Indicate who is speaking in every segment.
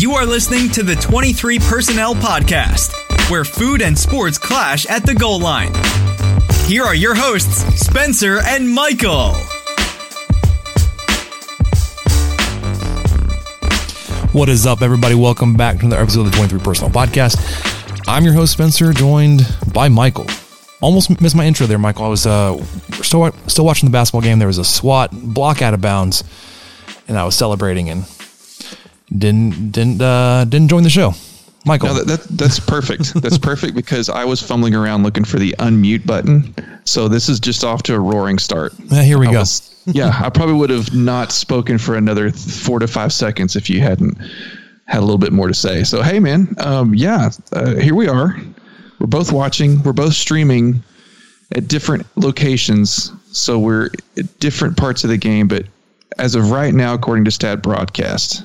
Speaker 1: You are listening to the 23 Personnel Podcast, where food and sports clash at the goal line. Here are your hosts, Spencer and Michael.
Speaker 2: What is up, everybody? Welcome back to another episode of the 23 Personnel Podcast. I'm your host, Spencer, joined by Michael. Almost missed my intro there, Michael. I was uh, still still watching the basketball game. There was a SWAT block out of bounds, and I was celebrating and didn't didn't uh, didn't join the show. Michael,
Speaker 3: no, that, that, that's perfect. that's perfect because I was fumbling around looking for the unmute button. So this is just off to a roaring start.
Speaker 2: Yeah, here we
Speaker 3: I
Speaker 2: go.
Speaker 3: Was, yeah, I probably would have not spoken for another four to five seconds if you hadn't had a little bit more to say. So hey, man, um, yeah, uh, here we are. We're both watching. We're both streaming at different locations. So we're at different parts of the game. But as of right now, according to Stat Broadcast,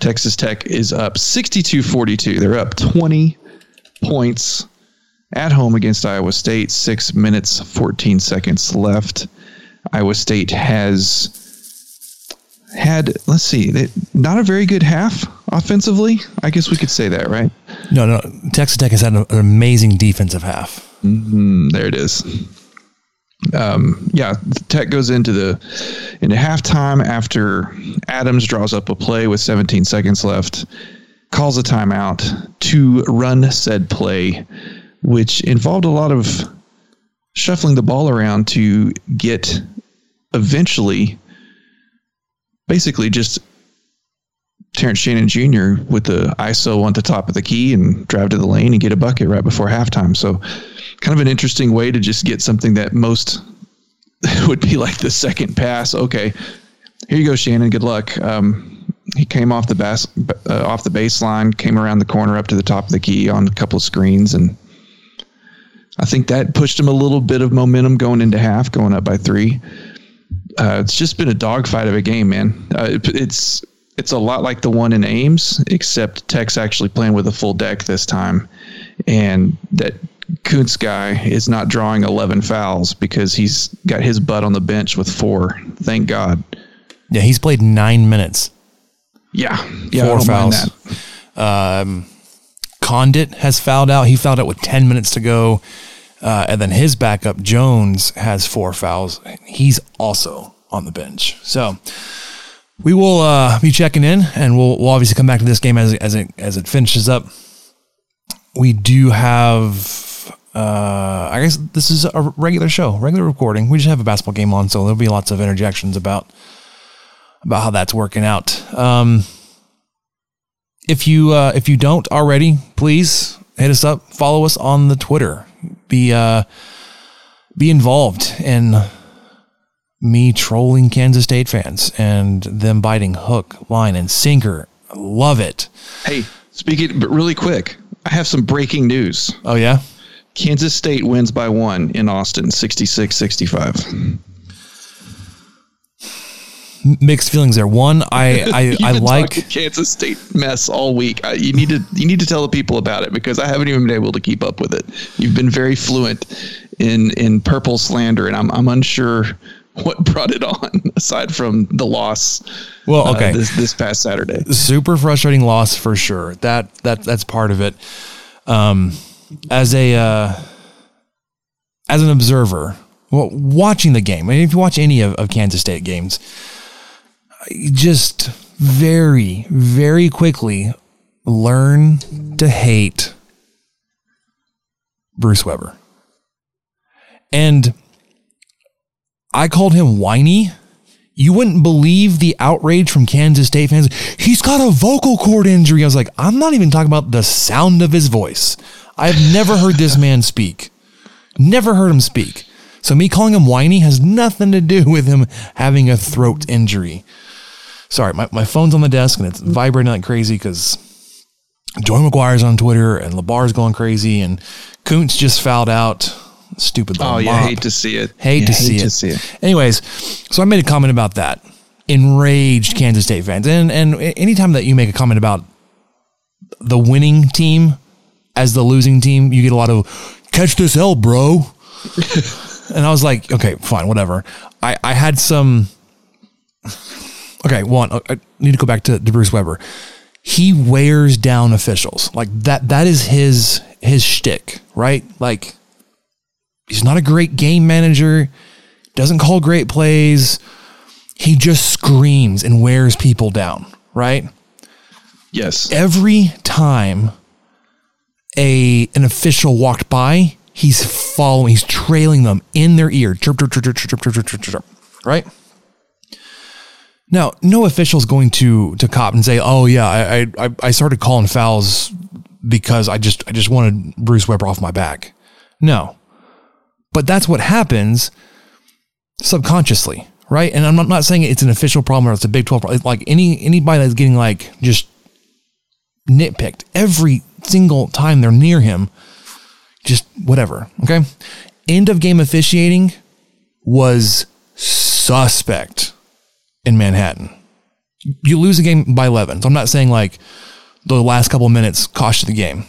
Speaker 3: Texas Tech is up 62 42. They're up 20 points at home against Iowa State. Six minutes, 14 seconds left. Iowa State has had, let's see, not a very good half offensively. I guess we could say that, right?
Speaker 2: No, no. Texas Tech has had an amazing defensive half.
Speaker 3: Mm-hmm, there it is um, yeah, Tech goes into the into halftime after Adams draws up a play with 17 seconds left, calls a timeout to run said play, which involved a lot of shuffling the ball around to get eventually, basically just Terrence Shannon Jr. with the ISO on the top of the key and drive to the lane and get a bucket right before halftime. So kind of an interesting way to just get something that most would be like the second pass. Okay, here you go, Shannon. Good luck. Um, he came off the bas- uh, off the baseline, came around the corner up to the top of the key on a couple of screens, and I think that pushed him a little bit of momentum going into half, going up by three. Uh, it's just been a dogfight of a game, man. Uh, it, it's it's a lot like the one in Ames, except Tech's actually playing with a full deck this time, and that Kunc guy is not drawing 11 fouls because he's got his butt on the bench with four. Thank God.
Speaker 2: Yeah, he's played nine minutes.
Speaker 3: Yeah, yeah,
Speaker 2: four fouls. Um, Conditt has fouled out. He fouled out with 10 minutes to go. Uh, and then his backup, Jones, has four fouls. He's also on the bench. So we will uh, be checking in, and we'll, we'll obviously come back to this game as, as, it, as it finishes up. We do have uh, I guess this is a regular show, regular recording. We just have a basketball game on, so there'll be lots of interjections about about how that's working out. Um, if you uh, if you don't already, please hit us up, follow us on the Twitter, be uh, be involved in me trolling Kansas State fans and them biting hook, line, and sinker. Love it.
Speaker 3: Hey, speaking, but really quick, I have some breaking news.
Speaker 2: Oh yeah.
Speaker 3: Kansas State wins by one in Austin, 66 65.
Speaker 2: Mixed feelings there. One, I I, I like
Speaker 3: Kansas State mess all week. I, you need to you need to tell the people about it because I haven't even been able to keep up with it. You've been very fluent in in purple slander, and I'm I'm unsure what brought it on aside from the loss.
Speaker 2: Well, okay,
Speaker 3: uh, this this past Saturday,
Speaker 2: super frustrating loss for sure. That that that's part of it. Um, as a uh, as an observer, well, watching the game. I mean, if you watch any of, of Kansas State games, just very, very quickly learn to hate Bruce Weber. And I called him whiny. You wouldn't believe the outrage from Kansas State fans. He's got a vocal cord injury. I was like, I'm not even talking about the sound of his voice. I've never heard this man speak. Never heard him speak. So me calling him whiny has nothing to do with him having a throat injury. Sorry, my, my phone's on the desk and it's vibrating like crazy because Joey McGuire's on Twitter and Labar's going crazy and Kunc just fouled out. Stupid.
Speaker 3: Oh
Speaker 2: little
Speaker 3: yeah,
Speaker 2: mop.
Speaker 3: hate to see it.
Speaker 2: Hate to see it.
Speaker 3: see it.
Speaker 2: Anyways, so I made a comment about that. Enraged Kansas State fans, and and anytime that you make a comment about the winning team as the losing team, you get a lot of catch this L, bro. and I was like, okay, fine, whatever. I I had some. Okay, one. Uh, I need to go back to, to Bruce Weber. He wears down officials like that. That is his his shtick, right? Like he's not a great game manager, doesn't call great plays. He just screams and wears people down, right?
Speaker 3: Yes.
Speaker 2: Every time a an official walked by, he's following, he's trailing them in their ear. Chirp, chirp, chirp, chirp, chirp, chirp, chirp, chirp, chirp, right? Now, no official's going to to cop and say, "Oh yeah, I I I started calling fouls because I just I just wanted Bruce Weber off my back." No, but that's what happens subconsciously, right? And I'm not, saying it's an official problem or it's a Big 12 problem. It's like any anybody that's getting like just nitpicked every single time they're near him, just whatever. Okay. End of game officiating was suspect in Manhattan. You lose a game by 11. So I'm not saying like the last couple minutes cost you the game.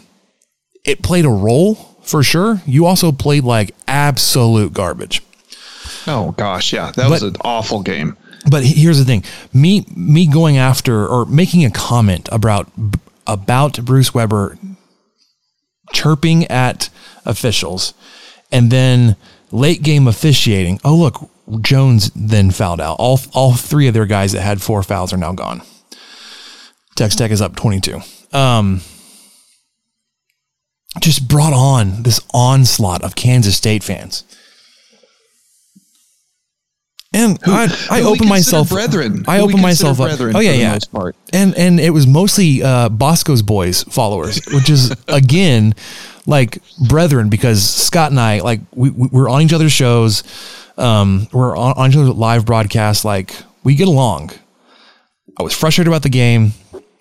Speaker 2: It played a role for sure. You also played like absolute garbage.
Speaker 3: Oh gosh, yeah, that was an awful game.
Speaker 2: But here's the thing: me me going after or making a comment about about Bruce Weber chirping at officials, and then late game officiating. Oh look, Jones then fouled out. All all three of their guys that had four fouls are now gone. Tex Tech is up twenty two. Um, just brought on this onslaught of Kansas State fans. And I, I opened myself
Speaker 3: brethren.
Speaker 2: I
Speaker 3: Who
Speaker 2: opened myself up. Oh yeah, yeah. And and it was mostly uh, Bosco's boys followers, which is again like brethren because Scott and I like we, we we're on each other's shows, um, we're on, on each other's live broadcasts. Like we get along. I was frustrated about the game.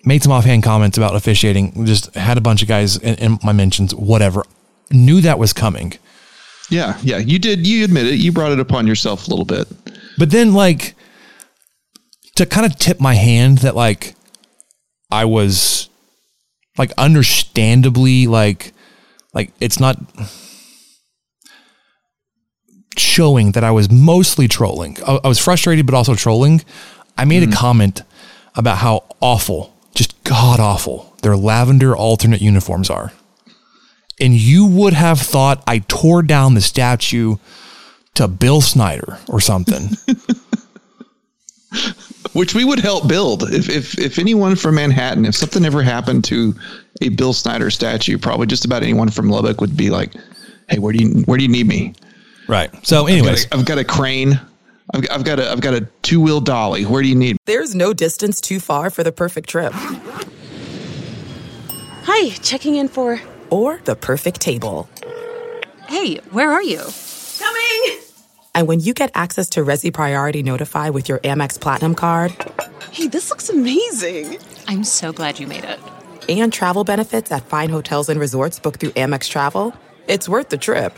Speaker 2: Made some offhand comments about officiating. Just had a bunch of guys in, in my mentions. Whatever. Knew that was coming.
Speaker 3: Yeah, yeah, you did. You admit it. You brought it upon yourself a little bit.
Speaker 2: But then like to kind of tip my hand that like I was like understandably like like it's not showing that I was mostly trolling. I, I was frustrated but also trolling. I made a mm-hmm. comment about how awful, god awful their lavender alternate uniforms are. And you would have thought I tore down the statue to Bill Snyder or something.
Speaker 3: Which we would help build if, if if anyone from Manhattan, if something ever happened to a Bill Snyder statue, probably just about anyone from Lubbock would be like, "Hey, where do you where do you need me?
Speaker 2: right. So,
Speaker 3: I've got
Speaker 2: anyways,
Speaker 3: a, I've got a crane. I've, I've got a I've got a two wheel dolly. Where do you need?
Speaker 4: There's no distance too far for the perfect trip
Speaker 5: Hi, checking in for.
Speaker 4: or the perfect table.
Speaker 5: Hey, where are you?
Speaker 4: Coming! And when you get access to Resy Priority Notify with your Amex Platinum card
Speaker 5: Hey, this looks amazing. I'm so glad you made it.
Speaker 4: and travel benefits at fine hotels and resorts booked through Amex Travel, it's worth the trip.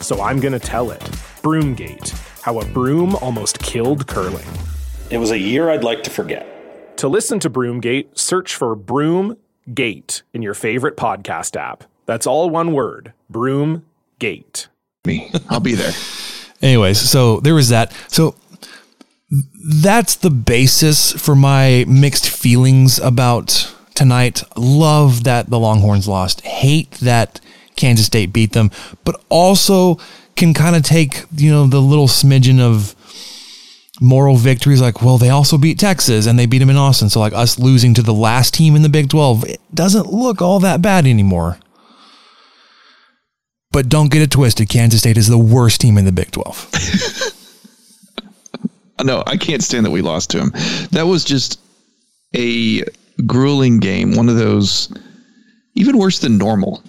Speaker 6: so I'm going to tell it. Broomgate How a Broom Almost Killed Curling.
Speaker 7: It was a year I'd like to forget.
Speaker 6: To listen to Broomgate, search for Broomgate in your favorite podcast app. That's all one word Broomgate.
Speaker 3: Me, I'll be there.
Speaker 2: anyways, so there was that. So that's the basis for my mixed feelings about tonight. Love that the Longhorns lost. Hate that Kansas State beat them, but also can kind of take, you know, the little smidgen of moral victories like, well, they also beat Texas and they beat them in Austin. So like us losing to the last team in the Big 12, it doesn't look all that bad anymore. But don't get it twisted. Kansas State is the worst team in the Big 12.
Speaker 3: no, I can't stand that we lost to them. That was just a grueling game. One of those, even worse than normal,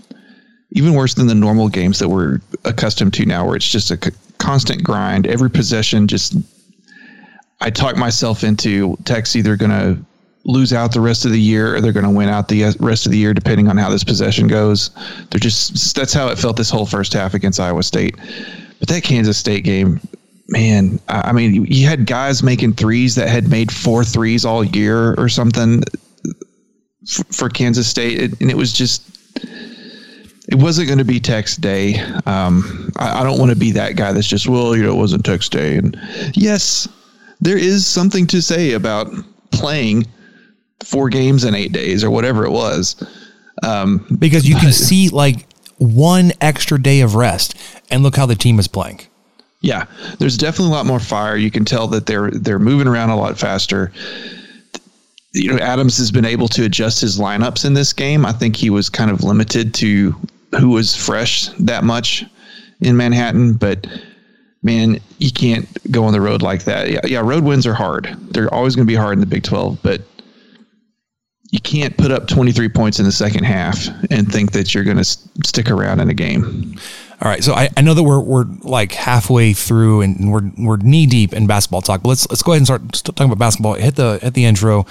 Speaker 3: even worse than the normal games that we're accustomed to now, where it's just a c- constant grind. Every possession, just I talk myself into Tech's either going to lose out the rest of the year or they're going to win out the uh, rest of the year, depending on how this possession goes. They're just that's how it felt this whole first half against Iowa State. But that Kansas State game, man, I mean, you had guys making threes that had made four threes all year or something uh, for Kansas State, and it was just it wasn't going to be Tech's day. Um, I, I, don't want to be that guy that's just well, you know, it wasn't Tech's day. And yes, there is something to say about playing four games in eight days or whatever it was.
Speaker 2: Um, because you can see like one extra day of rest, and look how the team is playing.
Speaker 3: Yeah, there's definitely a lot more fire. You can tell that they're they're moving around a lot faster. You know, Adams has been able to adjust his lineups in this game. I think he was kind of limited to who was fresh that much in Manhattan, but man, you can't go on the road like that. Yeah, yeah, road wins are hard. They're always going to be hard in the Big 12, but you can't put up 23 points in the second half and think that you're going to stick around in a game.
Speaker 2: All right, so I, I know that we're we're like halfway through and we're we're knee deep in basketball talk, but let's let's go ahead and start talking about basketball. Hit the hit the intro.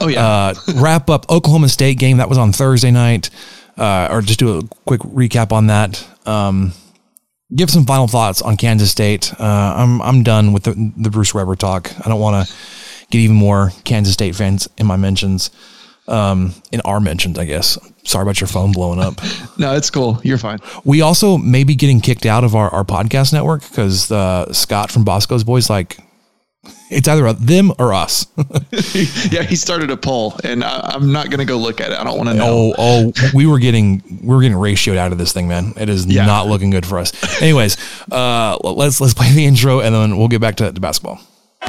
Speaker 3: Oh yeah.
Speaker 2: Uh, wrap up Oklahoma State game that was on Thursday night, uh, or just do a quick recap on that. Um, give some final thoughts on Kansas State. Uh, I'm I'm done with the, the Bruce Weber talk. I don't want to get even more Kansas State fans in my mentions um, in our mentions, I guess. Sorry about your phone blowing up.
Speaker 3: no, it's cool. You're fine.
Speaker 2: We also may be getting kicked out of our, our podcast network because uh, Scott from Bosco's Boys, like, it's either them or us.
Speaker 3: yeah, he started a poll, and I, am not going to go look at it. I don't want to
Speaker 2: know. Oh, oh, we were getting we were getting ratioed out of this thing, man. It is yeah. not looking good for us. Anyways, uh, let's let's play the intro, and then we'll get back to, to basketball.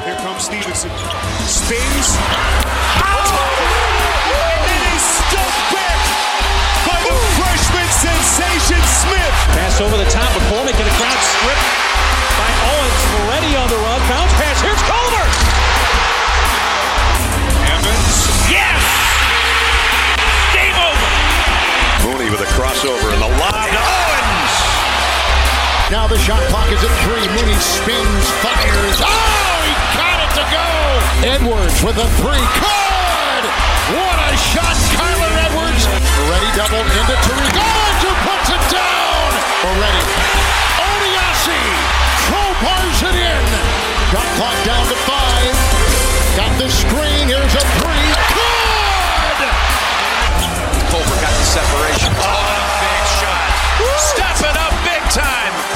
Speaker 8: Here comes Stevenson, spins Mooney
Speaker 9: spins, fires. Oh, he got it to go. Edwards with a three. Good! What a shot, Kyler Edwards. Ready double into Tariq. Oh, Owens who puts it down. Already. Odiase crowbars it in. Got clock down to five. Got the screen. Here's a three. Good!
Speaker 10: Culver got the separation. Oh, big shot. Step it up big time.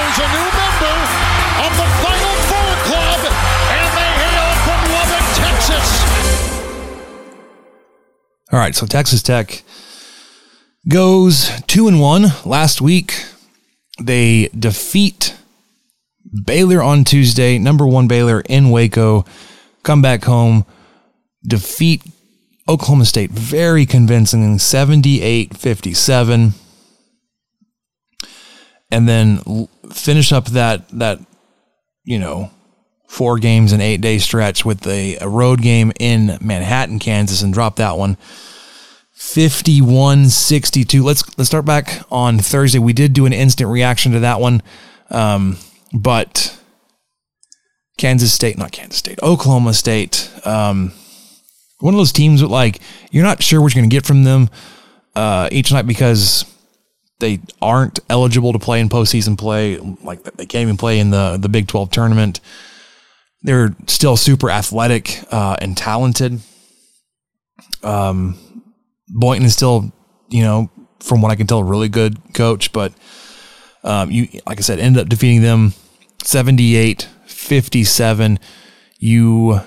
Speaker 9: There's a new member of the Final Four Club. And they hail from Lubbock, Texas.
Speaker 2: All right, so Texas Tech goes two and one last week. They defeat Baylor on Tuesday, number one Baylor in Waco. Come back home, defeat Oklahoma State very convincing, 78 57. And then finish up that, that, you know, four games in eight day stretch with a, a road game in Manhattan, Kansas, and drop that one. 51-62. Let's let's start back on Thursday. We did do an instant reaction to that one. Um, but Kansas State, not Kansas State, Oklahoma State, um, one of those teams with like you're not sure what you're going to get from them uh, each night because they aren't eligible to play in postseason play. Like they can't even play in the the Big 12 tournament. They're still super athletic uh, and talented. Um, Boynton is still, you know, from what I can tell, a really good coach. But um, you, like I said, ended up defeating them 78 57. You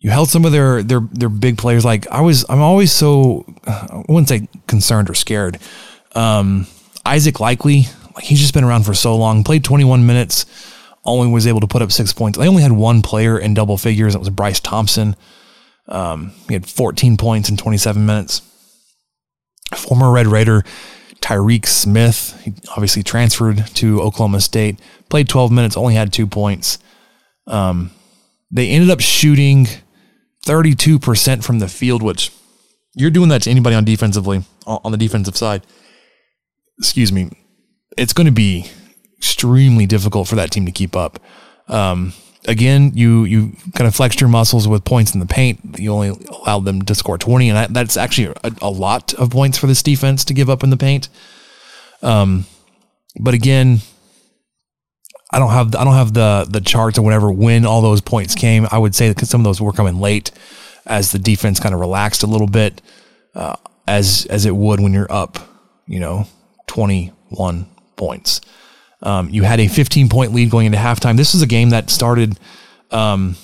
Speaker 2: you held some of their their their big players. Like I was, I'm always so I wouldn't say concerned or scared. Um, Isaac Likekele, like he's just been around for so long. Played 21 minutes, only was able to put up six points. They only had one player in double figures. It was Bryce Thompson. Um, he had 14 points in 27 minutes. Former Red Raider Tyreek Smith, he obviously transferred to Oklahoma State, played 12 minutes, only had two points. Um, they ended up shooting 32% from the field, which you're doing that to anybody on defensively, on the defensive side. Excuse me. It's going to be extremely difficult for that team to keep up. Um, again, you you kind of flexed your muscles with points in the paint. You only allowed them to score 20, and that, that's actually a, a, lot of points for this defense to give up in the paint. Um, but again, I don't have I don't have the the charts or whatever when all those points came. I would say that some of those were coming late as the defense kind of relaxed a little bit, uh, as as it would when you're up, you know, 21 points. Um, you had a 15 point lead going into halftime. This is a game that started, um,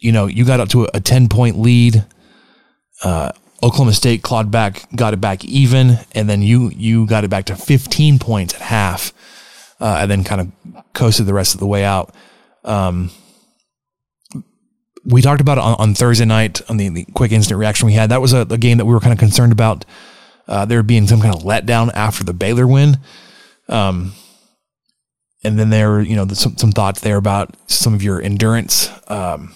Speaker 2: you know, you got up to a 10 point lead. Uh, Oklahoma State clawed back, got it back even, and then you you got it back to 15 points at half, uh, and then kind of coasted the rest of the way out. Um, we talked about it on, on Thursday night on the, the, quick instant reaction we had. That was a, a game that we were kind of concerned about uh, there being some kind of letdown after the Baylor win. Um, and then there were, you know, some, some thoughts there about some of your endurance, um,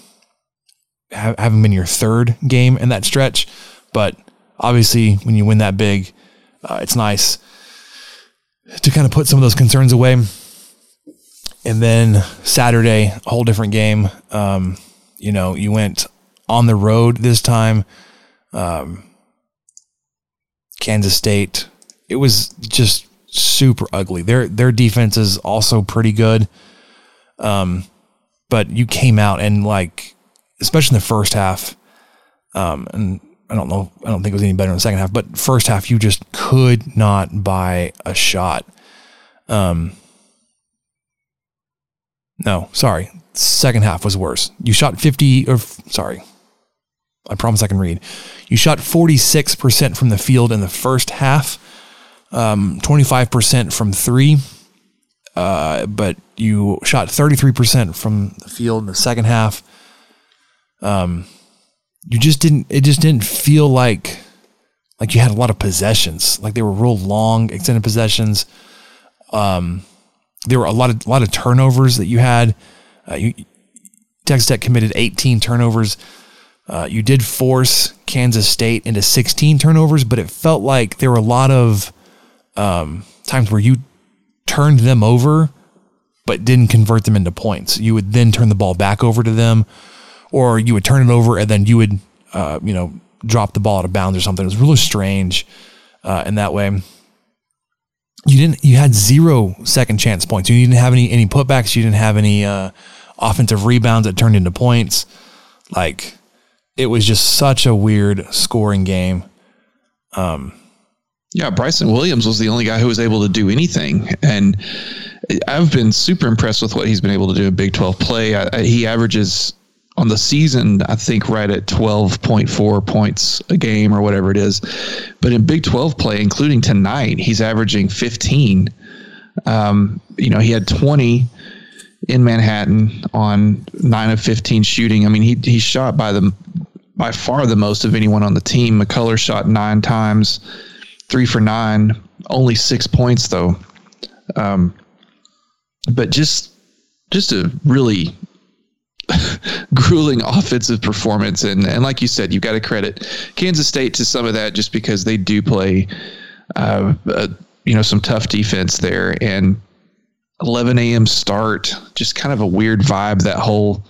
Speaker 2: ha- having been your third game in that stretch. But obviously, when you win that big, uh, it's nice to kind of put some of those concerns away. And then Saturday, a whole different game. Um, you know, you went on the road this time. Um, Kansas State. It was just super ugly. Their their defense is also pretty good. Um, but you came out and like, especially in the first half, um, and I don't know, I don't think it was any better in the second half, but first half you just could not buy a shot. Um, no, sorry, second half was worse. You shot fifty, or sorry, I promise I can read. You shot forty six percent from the field in the first half um, 25% from three, uh, but you shot 33% from the field in the second half. Um, you just didn't, it just didn't feel like, like you had a lot of possessions, like they were real long extended possessions. Um, there were a lot of, a lot of turnovers that you had. Uh, you, Texas Tech committed 18 turnovers. Uh, you did force Kansas State into 16 turnovers, but it felt like there were a lot of um, times where you turned them over but didn't convert them into points. You would then turn the ball back over to them, or you would turn it over and then you would, uh, you know, drop the ball out of bounds or something. It was really strange uh, in that way. You didn't. You had zero second chance points. You didn't have any any putbacks. You didn't have any uh, offensive rebounds that turned into points. Like it was just such a weird scoring game. Um,
Speaker 3: yeah, Bryson Williams was the only guy who was able to do anything, and I've been super impressed with what he's been able to do in Big Twelve play. I, I, he averages on the season, I think, right at twelve point four points a game or whatever it is, but in Big Twelve play, including tonight, he's averaging fifteen. Um, you know, he had twenty in Manhattan on nine of fifteen shooting. I mean, he he shot by the by far the most of anyone on the team. McCullar shot nine times three for nine, only six points though. Um, but just just a really grueling offensive performance, and and like you said, you've got to credit Kansas State to some of that just because they do play, uh, uh, you know, some tough defense there, and 11 a.m. start, just kind of a weird vibe that whole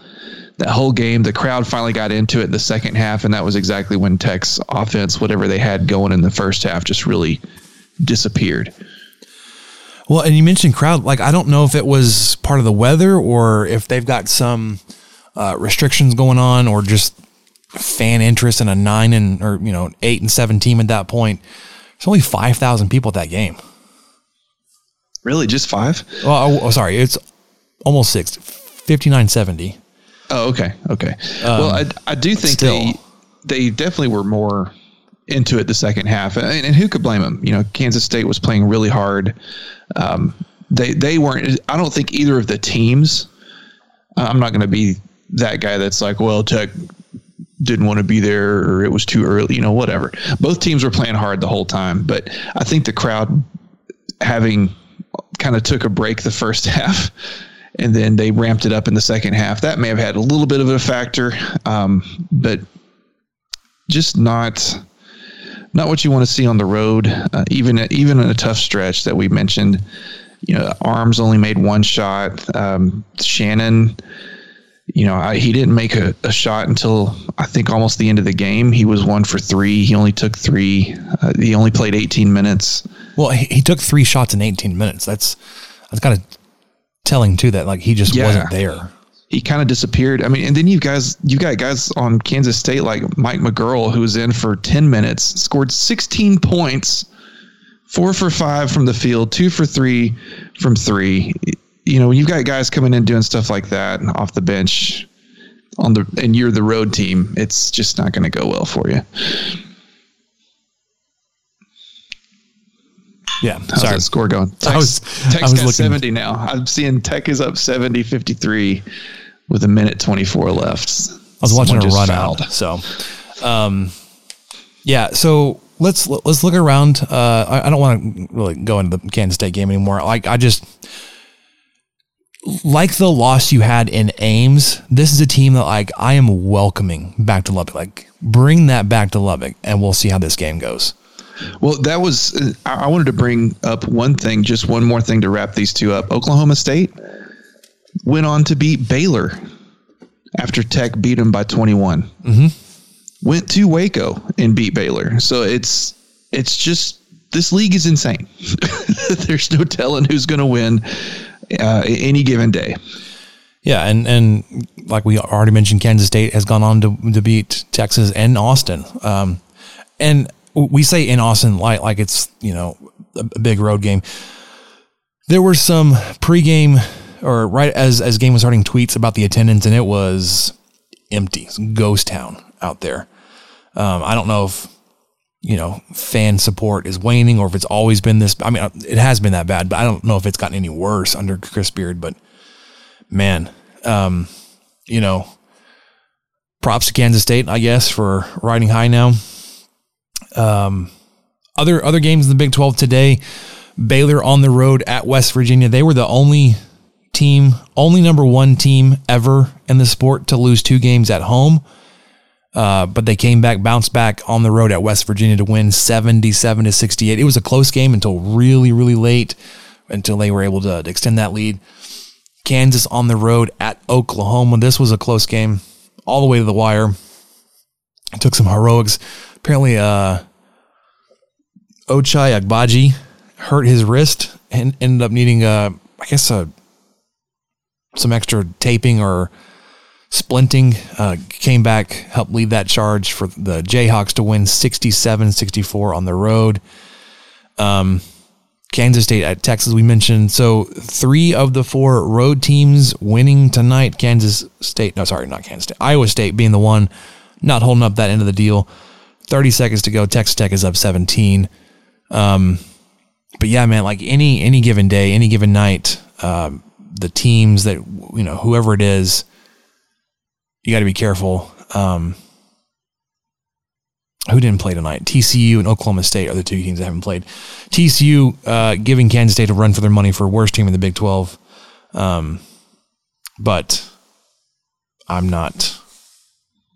Speaker 3: that whole game. The crowd finally got into it in the second half, and that was exactly when Tech's offense, whatever they had going in the first half, just really disappeared.
Speaker 2: Well, and you mentioned crowd. Like, I don't know if it was part of the weather or if they've got some uh, restrictions going on or just fan interest in a nine and or you know eight and seven team at that point. It's only 5,000 people at that game.
Speaker 3: Really, just five?
Speaker 2: Well, oh, sorry, it's almost six. 5970.
Speaker 3: Oh, okay, okay. Um, well, I, I do think still, they they definitely were more into it the second half, and, and, who could blame them? You know, Kansas State was playing really hard. Um, they they weren't. I don't think either of the teams. I'm not going to be that guy that's like, well, Tech didn't want to be there or it was too early, you know, whatever. Both teams were playing hard the whole time, but I think the crowd having kind of took a break the first half and then they ramped it up in the second half. That may have had a little bit of a factor, um, but just not not what you want to see on the road, uh, even even in a tough stretch that we mentioned. You know, Arms only made one shot. Um, Shannon, you know, I, he didn't make a, a, shot until I think almost the end of the game. He was one for three. He only took three. Uh, he only played 18 minutes.
Speaker 2: Well, he, he, took three shots in 18 minutes. That's that's kind of telling too that like he just yeah. wasn't there.
Speaker 3: He kind of disappeared. I mean, and then you guys, you got guys on Kansas State like Mike McGuirl, who was in for 10 minutes, scored 16 points, four for five from the field, two for three from three. You know, when you've got guys coming in doing stuff like that off the bench on the, and you're the road team, it's just not going to go well for you.
Speaker 2: Yeah.
Speaker 3: How's sorry. that score going? Tech's, I was, Tech's I was got looking. 70 now. I'm seeing Tech is up 70 53 with a minute 24 left.
Speaker 2: I was watching a run fouled. out. So, um, yeah. So let's let's look around. Uh, I, I don't want to really go into the Kansas State game anymore. Like I just like the loss you had in Ames. This is a team that like I am welcoming back to Lubbock. Like bring that back to Lubbock, and we'll see how this game goes.
Speaker 3: Well, that was, I wanted to bring up one thing, just one more thing to wrap these two up. Oklahoma State went on to beat Baylor after Tech beat them by 21.
Speaker 2: Mm-hmm.
Speaker 3: Went to Waco and beat Baylor. So it's, it's just, this league is insane. There's no telling who's going to win uh, any given day.
Speaker 2: Yeah, and and like we already mentioned, Kansas State has gone on to to beat Texas and Austin. Um, and we say in Austin like like it's you know a, a big road game. There were some pregame or right as as game was starting tweets about the attendance, and it was empty, ghost town out there. Um, I don't know if you know fan support is waning or if it's always been this. I mean, it has been that bad, but I don't know if it's gotten any worse under Chris Beard. But man, um, you know, props to Kansas State, I guess, for riding high now. Um, other other games in the Big 12 today, Baylor on the road at West Virginia. They were the only team, only number one team ever in the sport to lose two games at home. Uh, but they came back, bounced back on the road at West Virginia to win 77 to 68. It was a close game until really, really late, until they were able to, to extend that lead. Kansas on the road at Oklahoma. This was a close game all the way to the wire. It took some heroics apparently uh, Ochai Agbaji hurt his wrist and ended up needing, uh, I guess, uh, some extra taping or splinting. Uh, came back, helped lead that charge for the Jayhawks to win 67 64 on the road. Um, Kansas State at Texas, we mentioned. So three of the four road teams winning tonight. Kansas State, no, sorry, not Kansas State. Iowa State being the one not holding up that end of the deal. 30 seconds to go. Texas Tech is up 17. Um, but yeah, man, like any any given day, any given night, um, the teams that you know, whoever it is, you got to be careful. Um, who didn't play tonight? TCU and Oklahoma State are the two teams that haven't played. TCU uh, giving Kansas State a run for their money for worst team in the Big Twelve, um, but I'm not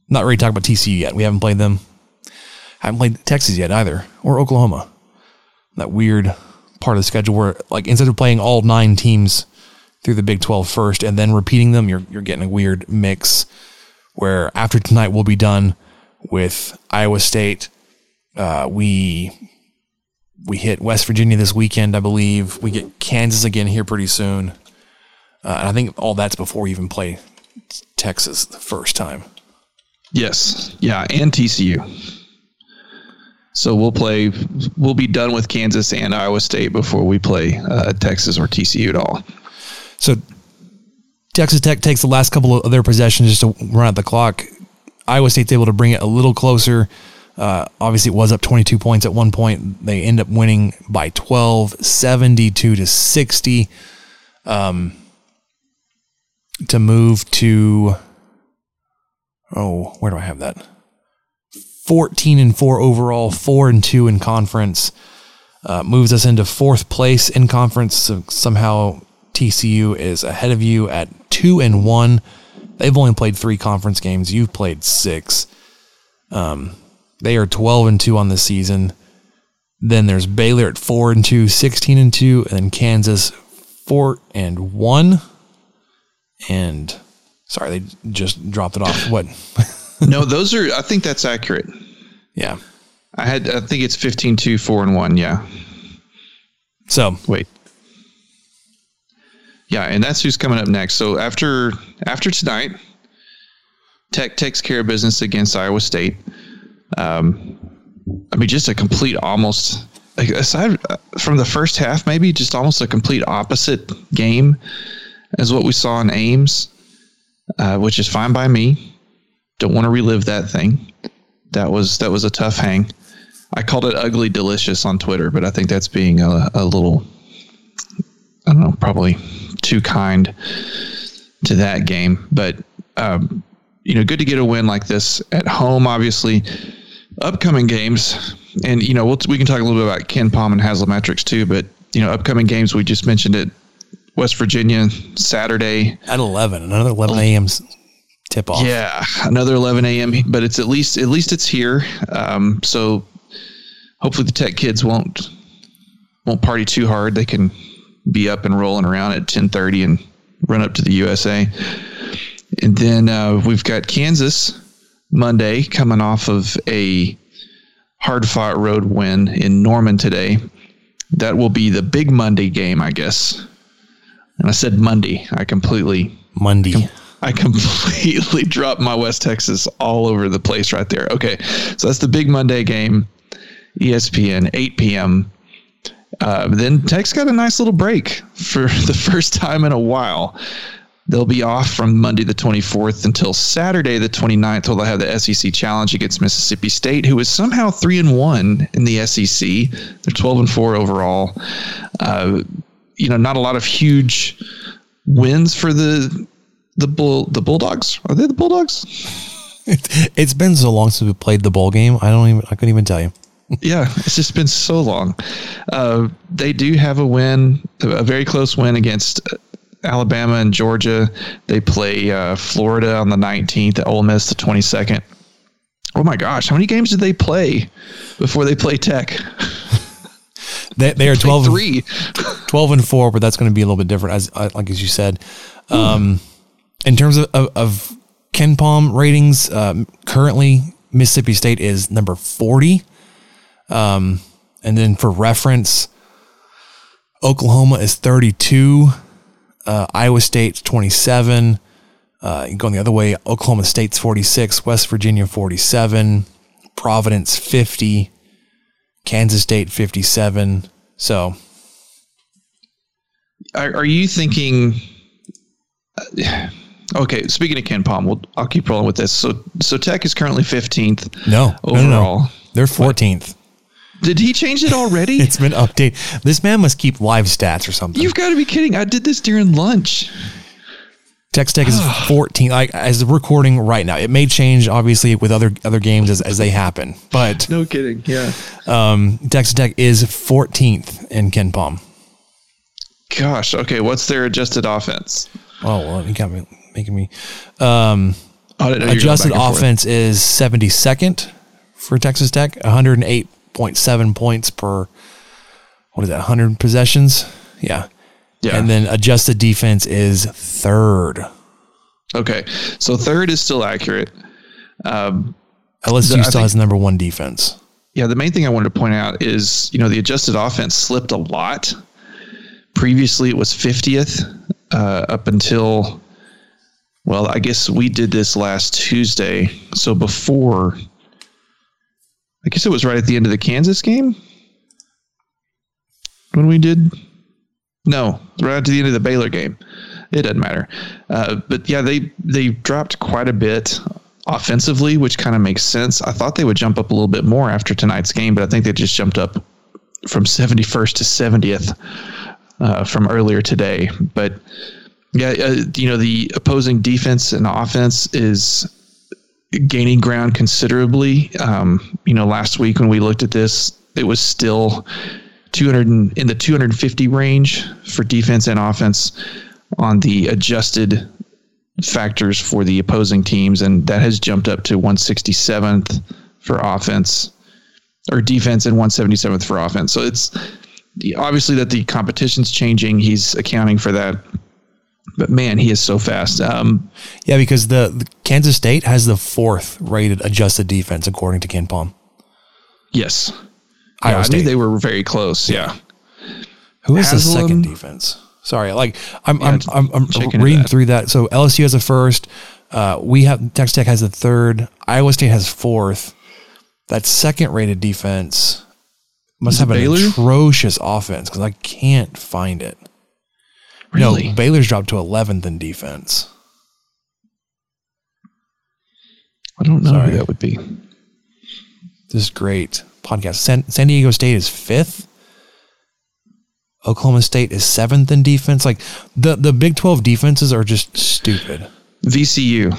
Speaker 2: not ready to talk about TCU yet. We haven't played them. I haven't played Texas yet either, or Oklahoma. That weird part of the schedule where, like, instead of playing all nine teams through the Big 12 first and then repeating them, you're you're getting a weird mix. Where after tonight we'll be done with Iowa State. Uh, we we hit West Virginia this weekend, I believe. We get Kansas again here pretty soon, uh, and I think all that's before we even play Texas the first time.
Speaker 3: Yes, yeah, and TCU. So we'll play. We'll be done with Kansas and Iowa State before we play uh, Texas or TCU at all.
Speaker 2: So Texas Tech takes the last couple of their possessions just to run out the clock. Iowa State's able to bring it a little closer. Uh, obviously, it was up 22 points at one point. They end up winning by 12, 72 to 60. Um, to move to, oh, where do I have that? 14 and 4 overall, 4 and 2 in conference. Uh, moves us into fourth place in conference. So somehow TCU is ahead of you at 2 and 1. They've only played three conference games. You've played six. Um, they are 12 and 2 on the season. Then there's Baylor at 4 and 2, 16 and 2, and then Kansas 4 and 1. And sorry, they just dropped it off. What?
Speaker 3: no, those are I think that's accurate.
Speaker 2: Yeah.
Speaker 3: I had I think it's 15 2 4 and 1, yeah.
Speaker 2: So,
Speaker 3: wait. Yeah, and that's who's coming up next. So after after tonight, Tech takes care of business against Iowa State. Um, I mean, just a complete almost aside from the first half, maybe just almost a complete opposite game as what we saw in Ames, uh, which is fine by me. Don't want to relive that thing. That was that was a tough hang. I called it ugly delicious on Twitter, but I think that's being a, a little I don't know, probably too kind to that game. But um, you know, good to get a win like this at home. Obviously, upcoming games, and you know, we'll, we can talk a little bit about KenPom and Haslametrics too. But you know, upcoming games, we just mentioned it. West Virginia Saturday
Speaker 2: at eleven, another eleven a.m. tip off.
Speaker 3: Yeah, another eleven a.m. But it's at least at least it's here. Um, so hopefully the Tech kids won't won't party too hard. They can be up and rolling around at 10:30 and run up to the USA. And then uh, we've got Kansas Monday coming off of a hard fought road win in Norman today. That will be the big Monday game, I guess. And I said Monday. I completely
Speaker 2: Monday. Com-
Speaker 3: I completely dropped my West Texas all over the place right there. Okay, so that's the big Monday game. ESPN, 8 p.m. Uh, then Tech's got a nice little break for the first time in a while. They'll be off from Monday the 24th until Saturday the 29th, where they'll have the SEC Challenge against Mississippi State, who is somehow three and one in the SEC. They're 12 and four overall. Uh, you know, not a lot of huge wins for the the bull the Bulldogs. Are they the Bulldogs?
Speaker 2: it's been so long since we played the bowl game. I don't even. I couldn't even tell you.
Speaker 3: yeah, it's just been so long. Uh, they do have a win, a very close win against Alabama and Georgia. They play uh, Florida on the 19th, Ole Miss the 22nd. Oh my gosh, how many games did they play before they play Tech?
Speaker 2: they, they are 12 three. 12 and 4, but that's going to be a little bit different as uh, like as you said. Um, in terms of, of, of KenPom ratings, um, currently Mississippi State is number 40. Um, and then for reference, Oklahoma is 32, uh, Iowa State's 27. Uh, going the other way, Oklahoma State's 46, West Virginia 47, Providence 50, Kansas State 57. So,
Speaker 3: are, are you thinking? Uh, okay, speaking of KenPom, we'll, I'll keep rolling with this. So, so Tech is currently 15th.
Speaker 2: No, overall. No, no. They're 14th.
Speaker 3: Did he change it already?
Speaker 2: it's been updated. This man must keep live stats or something.
Speaker 3: You've got to be kidding. I did this during lunch.
Speaker 2: Tex Tech is 14. Like as the recording right now, it may change obviously with other other games as, as they happen. But
Speaker 3: no kidding, yeah.
Speaker 2: Um, Texas Tech is 14th in KenPom.
Speaker 3: Gosh, okay. What's their adjusted offense?
Speaker 2: Oh well, you got me making me. Um, adjusted offense forth. is 72nd for Texas Tech, 108.7 points per what is that 100 possessions? Yeah. Yeah. And then adjusted defense is third.
Speaker 3: Okay. So third is still accurate. Um,
Speaker 2: LSU the, still think, has number one defense.
Speaker 3: Yeah the main thing I wanted to point out is you know the adjusted offense slipped a lot. Previously it was 50th uh, up until well I guess we did this last Tuesday so before I guess it was right at the end of the Kansas game when we did. No, right at the end of the Baylor game. It doesn't matter. Uh, but yeah, they they dropped quite a bit offensively, which kind of makes sense. I thought they would jump up a little bit more after tonight's game, but I think they just jumped up from 71st to 70th uh, from earlier today. But yeah, uh, you know, the opposing defense and offense is gaining ground considerably. Um, you know, last week when we looked at this, it was still 200 in the 250 range for defense and offense on the adjusted factors for the opposing teams, and that has jumped up to 167th for offense or defense and 177th for offense. So it's obviously that the competition's changing. He's accounting for that. But man, he is so fast. Um,
Speaker 2: yeah, because the, the, Kansas State has the fourth rated adjusted defense according to KenPom.
Speaker 3: Yes, yeah, I knew they were very close. Yeah.
Speaker 2: Who is Haslam, the second defense? Sorry, like I'm yeah, I'm I'm, I'm reading that. through that. So LSU has a first. Uh, we have Texas Tech has a third. Iowa State has fourth. That second rated defense must is have an atrocious offense because I can't find it. Really? No, Baylor's dropped to 11th in defense.
Speaker 3: I don't know Sorry. who that would be.
Speaker 2: This is great podcast. San, San Diego State is fifth. Oklahoma State is seventh in defense. Like the the Big Twelve defenses are just stupid.
Speaker 3: VCU,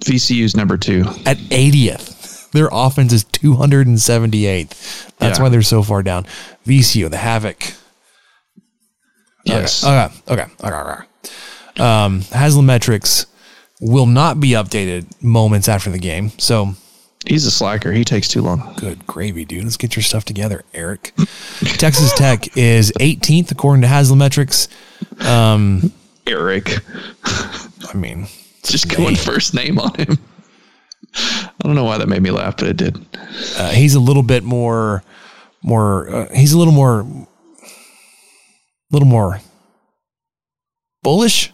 Speaker 3: VCU is number two
Speaker 2: at 80th. Their offense is 278th. That's yeah. why they're so far down. VCU, the Havoc.
Speaker 3: Yes.
Speaker 2: Okay. Okay. Okay. Okay. okay. Um, Haslametrics will not be updated moments after the game. So
Speaker 3: He's a slacker. He takes too long.
Speaker 2: Good gravy, dude. Let's get your stuff together, Eric. Texas Tech is 18th according to Haslametrics. Um,
Speaker 3: Eric.
Speaker 2: I mean,
Speaker 3: just going first name on him. I don't know why that made me laugh, but it did.
Speaker 2: Uh, he's a little bit more, more. Uh, he's a little more, little more bullish.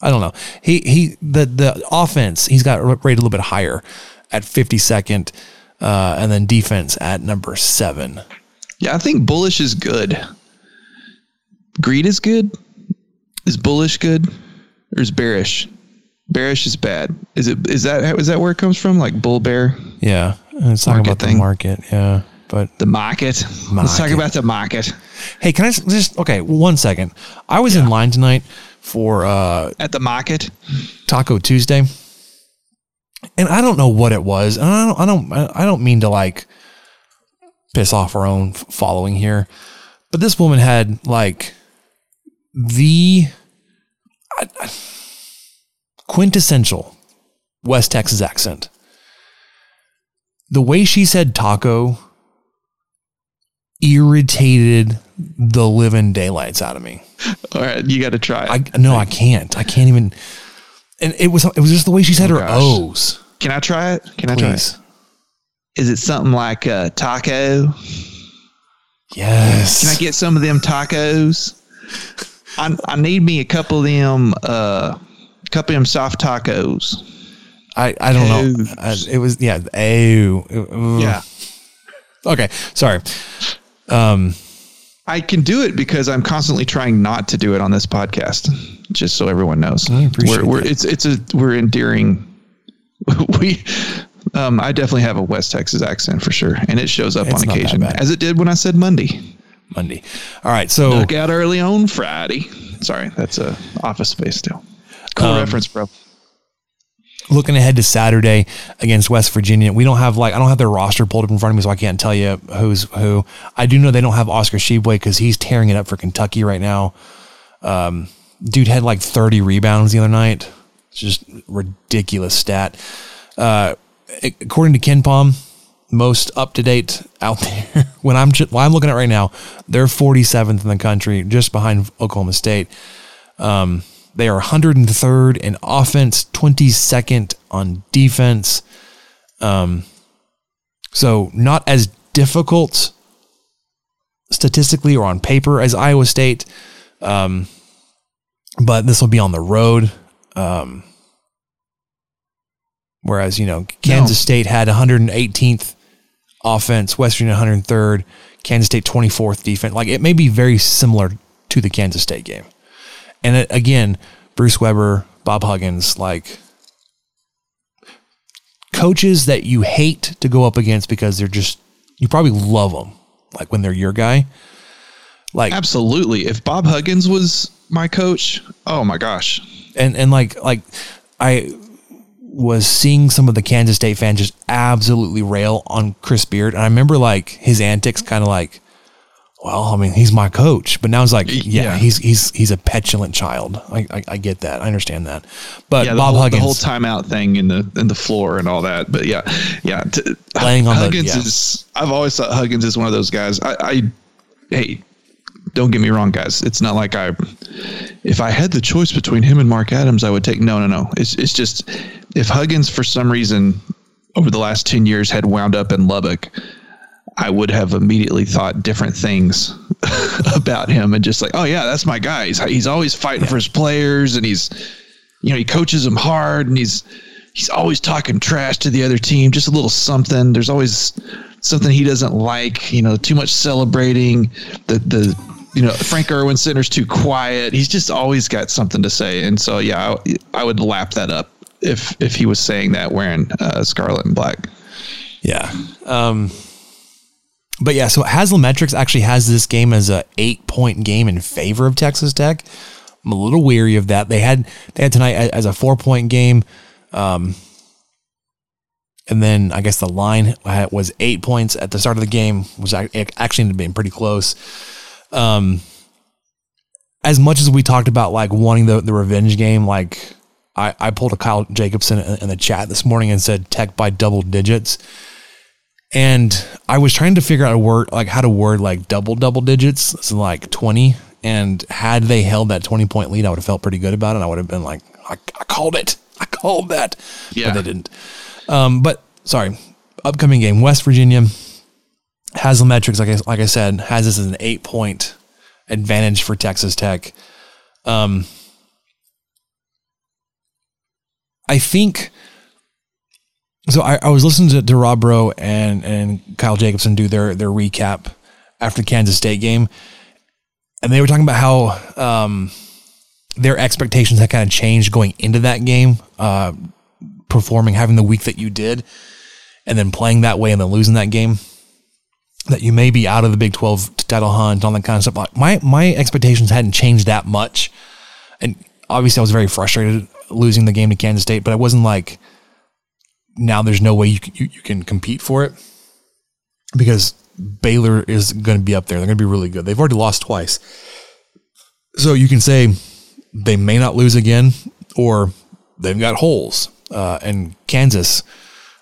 Speaker 2: I don't know. He he the the offense he's got rated a little bit higher at 52nd, uh, and then defense at number seven.
Speaker 3: Yeah, I think bullish is good. Greed is good. Is bullish good, or is bearish? Bearish is bad. Is it? Is that? Is that where it comes from? Like bull bear?
Speaker 2: Yeah, it's talking about thing. the market. Yeah, but
Speaker 3: the market. market. Let's talk about the market.
Speaker 2: Hey, can I just okay? One second. I was yeah. in line tonight for uh
Speaker 3: at the market
Speaker 2: Taco Tuesday and I don't know what it was. And I don't, I don't, I don't mean to like piss off our own following here, but this woman had like the quintessential West Texas accent. The way she said taco irritated the living daylights out of me.
Speaker 3: All right, you got to try.
Speaker 2: It. I no, I can't. I can't even and it was it was just the way she said oh, her gosh. O's.
Speaker 3: Can I try it? Can Please. I try it? Is it something like a taco?
Speaker 2: Yes.
Speaker 3: Can I get some of them tacos? I I need me a couple of them uh a couple of them soft tacos.
Speaker 2: I I don't know. I, it was yeah, oh.
Speaker 3: Yeah.
Speaker 2: Okay, sorry. Um
Speaker 3: I can do it because I'm constantly trying not to do it on this podcast just so everyone knows.
Speaker 2: I appreciate
Speaker 3: we're, we're it's it's a we're endearing. we, um, I definitely have a West Texas accent for sure, and it shows up it's on occasion, as it did when I said Monday.
Speaker 2: Monday. All right, so
Speaker 3: look out early on Friday. Sorry, that's a Office Space still. Cool um, reference, bro.
Speaker 2: Looking ahead to Saturday against West Virginia, we don't have like I don't have their roster pulled up in front of me, so I can't tell you who's who. I do know they don't have Oscar Tshiebwe because he's tearing it up for Kentucky right now. Um, dude had like 30 rebounds the other night. It's just ridiculous stat. Uh, according to KenPom, most up to date out there. when I'm just, when I'm looking at right now, they're 47th in the country, just behind Oklahoma State. Um, they are 103rd in offense, 22nd on defense. Um, so not as difficult statistically or on paper as Iowa State. Um, but this will be on the road. Um, whereas, you know, Kansas no. State had 118th offense, West Virginia 103rd, Kansas State 24th defense. Like it may be very similar to the Kansas State game. And it, again, Bruce Weber, Bob Huggins, like coaches that you hate to go up against because they're just you probably love them like when they're your guy. Like
Speaker 3: absolutely. If Bob Huggins was my coach, oh my gosh.
Speaker 2: And and like like I was seeing some of the Kansas State fans just absolutely rail on Chris Beard. And I remember like his antics kind of like, well, I mean, he's my coach, but now it's like, yeah, yeah, he's he's he's a petulant child. I, I, I get that, I understand that. But
Speaker 3: yeah,
Speaker 2: Bob
Speaker 3: whole,
Speaker 2: Huggins,
Speaker 3: the whole timeout thing in the in the floor and all that. But yeah, yeah, t-
Speaker 2: playing on
Speaker 3: Huggins
Speaker 2: the, yeah.
Speaker 3: is. I've always thought Huggins is one of those guys. I, I hey, don't get me wrong, guys. It's not like I, if I had the choice between him and Mark Adams, I would take no, no, no. It's it's just if Huggins for some reason over the last ten years had wound up in Lubbock, I would have immediately thought different things about him and just like, oh yeah, that's my guy. He's he's always fighting yeah. for his players and he's, you know, he coaches them hard and he's he's always talking trash to the other team. Just a little something. There's always something he doesn't like. You know, too much celebrating. The the you know Frank Erwin Center's too quiet. He's just always got something to say. And so yeah, I, I would lap that up if if he was saying that wearing uh, scarlet and black.
Speaker 2: Yeah. Um, but yeah, so Haslametrics actually has this game as a eight point game in favor of Texas Tech. I'm a little weary of that. They had they had tonight as a four point game. Um, and then I guess the line was eight points at the start of the game, was actually ended up being pretty close. Um, as much as we talked about like wanting the, the revenge game, like I, I pulled a Kyle Jacobson in, in the chat this morning and said tech by double digits. And I was trying to figure out a word, like how to word like double double digits, so like 20. And had they held that 20 point lead, I would have felt pretty good about it. I would have been like, I, I called it. I called that. Yeah. But they didn't. Um, but sorry, upcoming game, West Virginia Haslametrics, like I, like I said, has this as an eight point advantage for Texas Tech. Um, I think so. I, I was listening to, to Rob Bro and and Kyle Jacobson do their their recap after the Kansas State game, and they were talking about how um, their expectations had kind of changed going into that game, uh, performing having the week that you did, and then playing that way and then losing that game that you may be out of the Big 12 title hunt, all that kind of stuff. Like my my expectations hadn't changed that much, and obviously I was very frustrated losing the game to Kansas State, but I wasn't like now there's no way you can, you, you can compete for it because Baylor is going to be up there. They're going to be really good. They've already lost twice, so you can say they may not lose again, or they've got holes. Uh, and Kansas,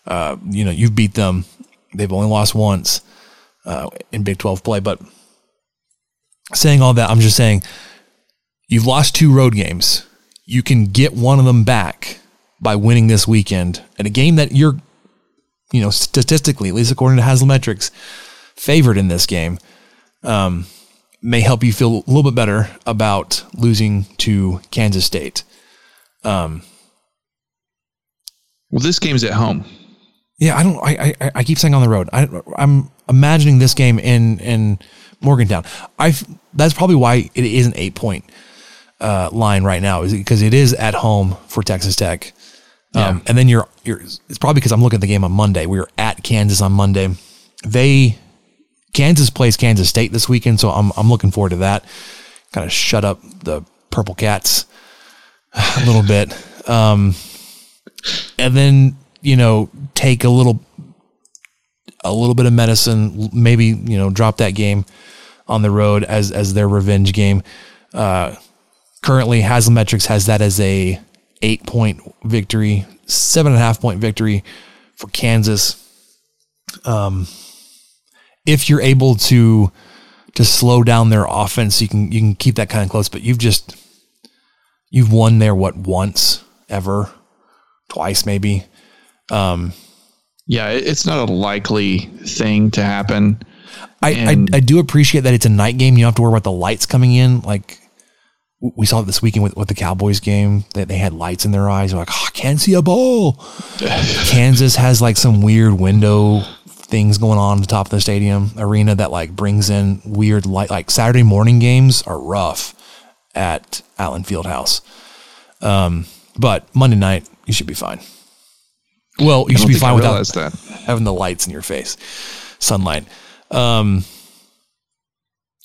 Speaker 2: uh, you know, you've beat them. They've only lost once uh, in Big 12 play. But saying all that, I'm just saying you've lost two road games. You can get one of them back by winning this weekend at a game that you're, you know, statistically, at least according to Haslametrics, favored in this game. Um, may help you feel a little bit better about losing to Kansas State. Um,
Speaker 3: well, this game's at home.
Speaker 2: Yeah, I don't. I I, I keep saying on the road. I, I'm imagining this game in in Morgantown. I that's probably why it is an eight point uh, line right now, is because it is at home for Texas Tech. Um, and then you're you're. It's probably because I'm looking at the game on Monday. We were at Kansas on Monday. They Kansas plays Kansas State this weekend, so I'm I'm looking forward to that. Kind of shut up the Purple Cats a little bit. Um, and then you know, take a little a little bit of medicine, maybe, you know, drop that game on the road as as their revenge game. Uh, currently Haslametrics has that as a eight point victory, seven and a half point victory for Kansas. Um, if you're able to to slow down their offense, you can you can keep that kind of close. But you've just you've won there what once ever, twice maybe. Um,
Speaker 3: yeah, it's not a likely thing to happen.
Speaker 2: I, I, I do appreciate that it's a night game. You don't have to worry about the lights coming in. Like we saw it this weekend with, with the Cowboys game that they had lights in their eyes. They're like, oh, I can't see a ball. Kansas has like some weird window things going on at the top of the stadium arena that like brings in weird light. Like Saturday morning games are rough at Allen Fieldhouse. Um, but Monday night you should be fine. Well, you should be fine without that. having the lights in your face, sunlight. Um,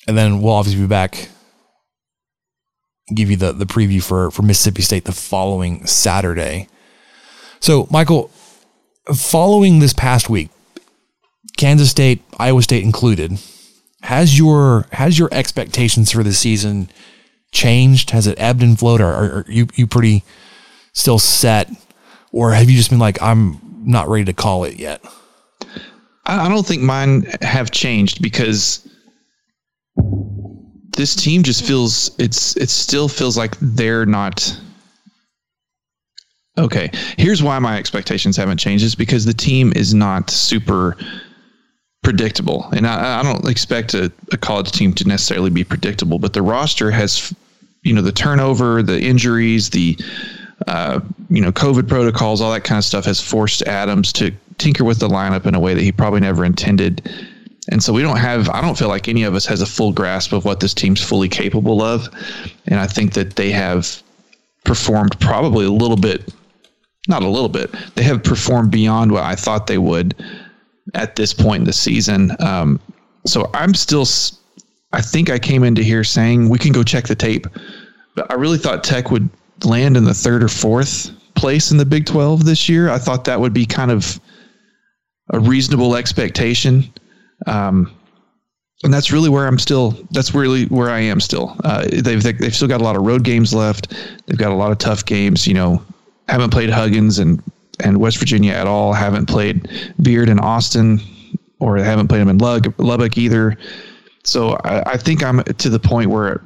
Speaker 2: and then we'll obviously be back. Give you the the preview for for Mississippi State the following Saturday. So, Michael, following this past week, Kansas State, Iowa State included, has your has your expectations for the season changed? Has it ebbed and flowed, or are, you you pretty still set, or have you just been like, I'm not ready to call it yet?
Speaker 3: I don't think mine have changed because this team just feels it's it still feels like they're not okay here's why my expectations haven't changed is because the team is not super predictable. And i, I don't expect a, a, college team to necessarily be predictable but the roster has you know the turnover the injuries the uh, you know covid protocols all that kind of stuff has forced adams to tinker with the lineup in a way that he probably never intended and so we don't have, I don't feel like any of us has a full grasp of what this team's fully capable of. And I think that they have performed probably a little bit, not a little bit, they have performed beyond what I thought they would at this point in the season. Um, so I'm still, I think I came into here saying we can go check the tape. But I really thought Tech would land in the third or fourth place in the Big 12 this year. I thought that would be kind of a reasonable expectation. Um, and that's really where I'm still. That's really where I am still. Uh, they've they've still got a lot of road games left. They've got a lot of tough games. You know, haven't played Huggins and and West Virginia at all. Haven't played Beard and Austin, or haven't played them in Lubbock either. So I, I think I'm to the point where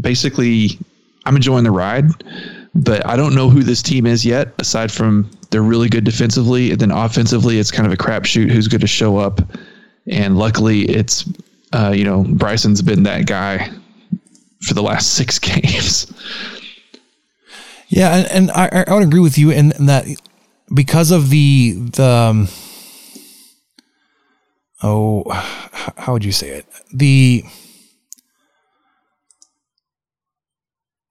Speaker 3: basically I'm enjoying the ride, but I don't know who this team is yet. Aside from they're really good defensively, and then offensively, it's kind of a crapshoot who's going to show up and luckily, it's uh, you know Bryson's been that guy for the last six games.
Speaker 2: Yeah, and, and I, I would agree with you in, in that because of the the um, oh how would you say it the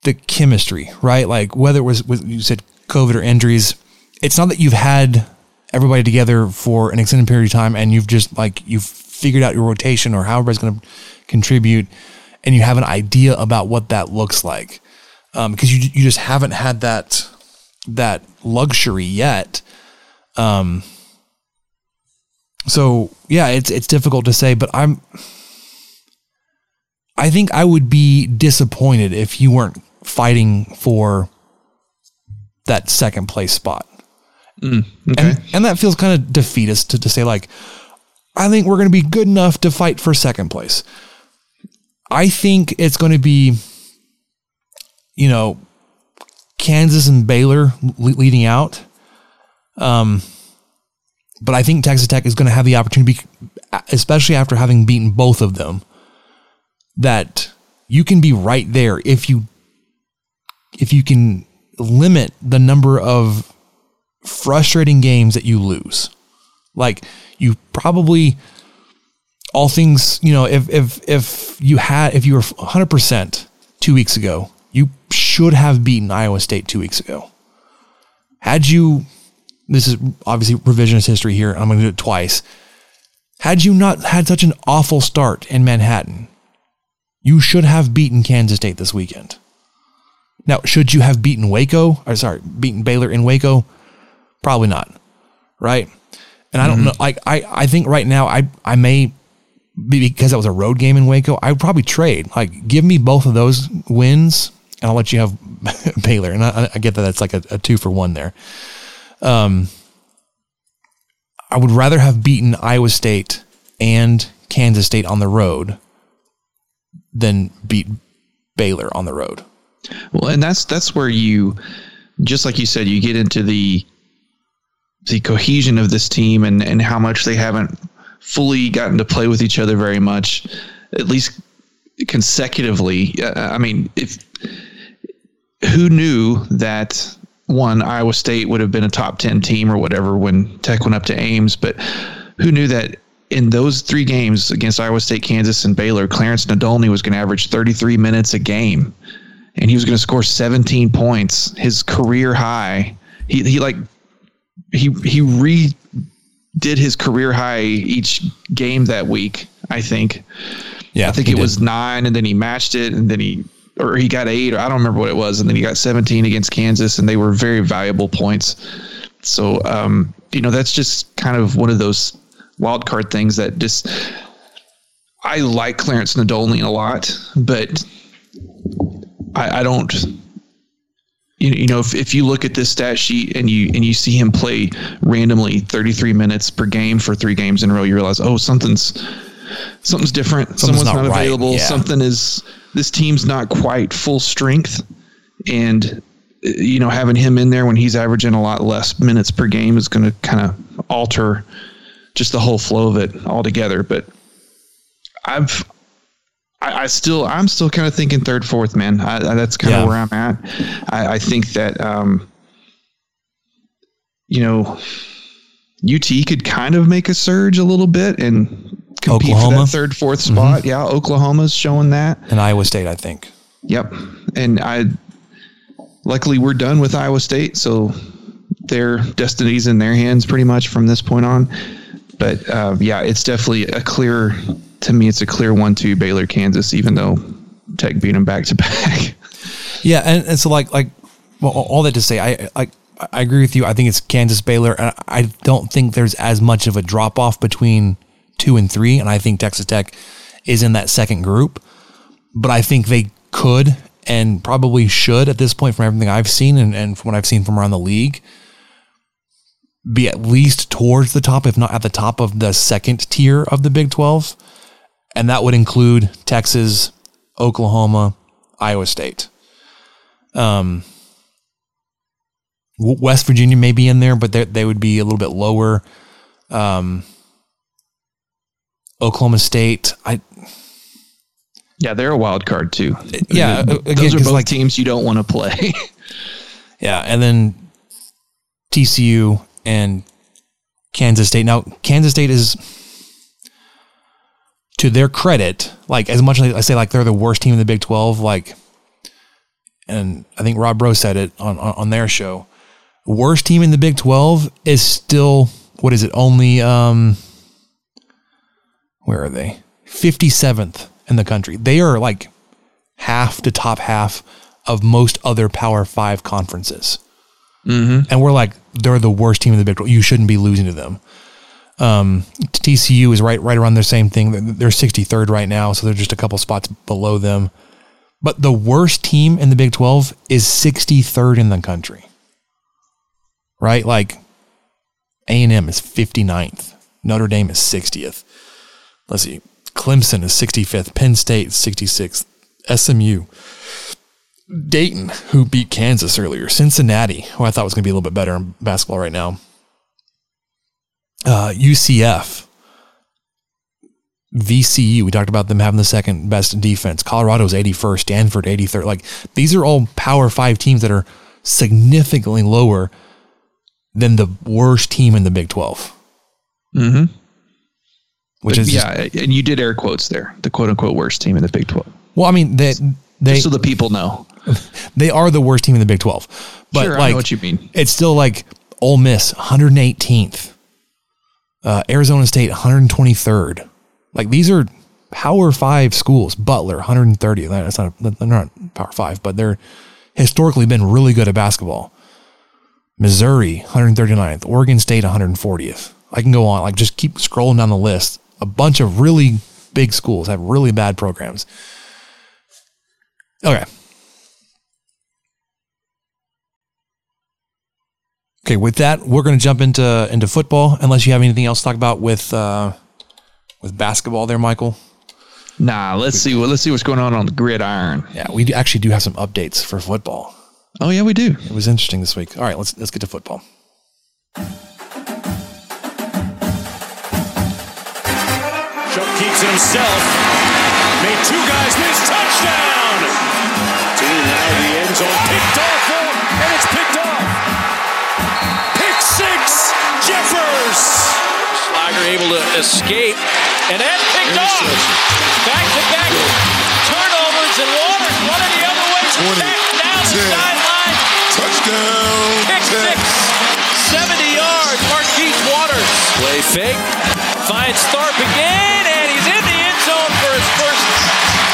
Speaker 2: the chemistry right like whether it was with you said COVID or injuries it's not that you've had everybody together for an extended period of time and you've just like you've figured out your rotation or how everybody's going to contribute and you have an idea about what that looks like um, because you you just haven't had that that luxury yet um so yeah it's it's difficult to say but i'm i think i would be disappointed if you weren't fighting for that second place spot
Speaker 3: Mm, okay.
Speaker 2: And, and that feels kind of defeatist to, to say, like, I think we're going to be good enough to fight for second place. I think it's going to be, you know, Kansas and Baylor leading out. Um, but I think Texas Tech is going to have the opportunity, especially after having beaten both of them, that you can be right there if you if you can limit the number of frustrating games that you lose. Like you probably all things, you know, if if if you had if you were 100% 2 weeks ago, you should have beaten Iowa State 2 weeks ago. Had you this is obviously revisionist history here. I'm going to do it twice. Had you not had such an awful start in Manhattan, you should have beaten Kansas State this weekend. Now, should you have beaten Waco, or sorry, beaten Baylor in Waco? Probably not. Right. And I don't mm-hmm. know. Like I, I think right now I, I may be because that was a road game in Waco. I would probably trade. Like give me both of those wins, and I'll let you have Baylor. And I, I get that that's like a, a, two for one there. Um, I would rather have beaten Iowa State and Kansas State on the road than beat Baylor on the road.
Speaker 3: Well, and that's that's where you, just like you said, you get into the the cohesion of this team and, and how much they haven't fully gotten to play with each other very much, at least consecutively. Uh, I mean, if who knew that one Iowa State would have been a top 10 team or whatever when Tech went up to Ames, but who knew that in those three games against Iowa State, Kansas, and Baylor, Clarence Nadolny was going to average 33 minutes a game, and he was going to score 17 points, his career high. He he like he he re did his career high each game that week. I think.
Speaker 2: Yeah,
Speaker 3: I think it did. was nine, and then he matched it, and then he or he got eight, or I don't remember what it was, and then he got 17 against Kansas, and they were very valuable points. So, um, you know, that's just kind of one of those wild card things that just I like Clarence Nadolny a lot, but I, I don't. You, you know, if, if you look at this stat sheet and you and you see him play randomly 33 minutes per game for three games in a row, you realize, oh, something's something's different. Something's Someone's not, not available. Right. Yeah. Something is this team's not quite full strength, and you know having him in there when he's averaging a lot less minutes per game is going to kind of alter just the whole flow of it altogether. But I've I, I still I'm still kind of thinking third fourth man. I, I, that's kind of yeah. where I'm at. I, think that um, you know UT could kind of make a surge a little bit and compete Oklahoma. for that third, fourth spot. Mm-hmm. Yeah, Oklahoma's showing that.
Speaker 2: And Iowa State, I think.
Speaker 3: Yep. And I luckily we're done with Iowa State, so their destiny's in their hands pretty much from this point on. But uh, yeah, it's definitely a clear to me. It's a clear one-two Baylor, Kansas, even though Tech beat them back to back.
Speaker 2: Yeah, and, and so like like well, all that to say, I like I agree with you. I think it's Kansas Baylor, and I don't think there's as much of a drop off between two and three, and I think Texas Tech is in that second group. But I think they could and probably should at this point, from everything I've seen and, and from what I've seen from around the league, be at least towards the top, if not at the top of the second tier of the Big 12. And that would include Texas, Oklahoma, Iowa State. Um, West Virginia may be in there, but they would be a little bit lower. Um, Oklahoma State. I
Speaker 3: yeah, they're a wild card too.
Speaker 2: Yeah,
Speaker 3: again, those are both like, teams you don't want to play.
Speaker 2: yeah, and then TCU and Kansas State. Now, Kansas State is to their credit, like as much as I say, like they're the worst team in the Big Twelve. Like, and I think Rob Bro said it on on, on their show. Worst team in the Big Twelve is still what is it? Only um where are they? 57th in the country. They are like half to top half of most other Power Five conferences. Mm-hmm. And we're like, they're the worst team in the Big 12. You shouldn't be losing to them. Um, TCU is right, right around the same thing. They're 63rd right now, so they're just a couple spots below them. But the worst team in the Big 12 is 63rd in the country. Right? Like A&M is 59th. Notre Dame is 60th let's see, Clemson is 65th, Penn State 66th, SMU, Dayton, who beat Kansas earlier, Cincinnati, who I thought was going to be a little bit better in basketball right now, uh, UCF, VCU, we talked about them having the second best defense. Colorado's 81st, Stanford 83rd. Like these are all Power Five teams that are significantly lower than the worst team in the Big 12.
Speaker 3: Mm-hmm. Which but is yeah, just, and you did air quotes there, the quote unquote worst team in the Big Twelve.
Speaker 2: Well, I mean they they
Speaker 3: just so the people know
Speaker 2: they are the worst team in the Big Twelve. But
Speaker 3: sure,
Speaker 2: like, I
Speaker 3: know what you mean.
Speaker 2: It's still like Ole Miss 118th, uh, Arizona State 123rd. Like these are Power Five schools. Butler 130. That's not they're not Power Five, but they're historically been really good at basketball. Missouri 139th, Oregon State 140th. I can go on, like just keep scrolling down the list a bunch of really big schools have really bad programs. Okay. Okay, with that, we're going to jump into into football. Unless you have anything else to talk about with uh, with basketball, there, Michael.
Speaker 3: Nah, let's see. Well, let's see what's going on on the gridiron.
Speaker 2: Yeah, we actually do have some updates for football.
Speaker 3: Oh yeah, we do.
Speaker 2: It was interesting this week. All right, let's let's get to football.
Speaker 11: Shough keeps it himself. Made two guys miss. Touchdown! Team now the end zone. Picked off, and it's picked off. Pick six. Jeffers.
Speaker 10: Slager
Speaker 11: able to escape, and that's picked off. Back to back turnovers, and Waters running the other way.
Speaker 12: 20,
Speaker 11: down the sideline.
Speaker 12: Touchdown.
Speaker 11: Kick six. 70 yards. Marquise Waters. Play fake. Finds Tharp again, and he's in the end zone for his first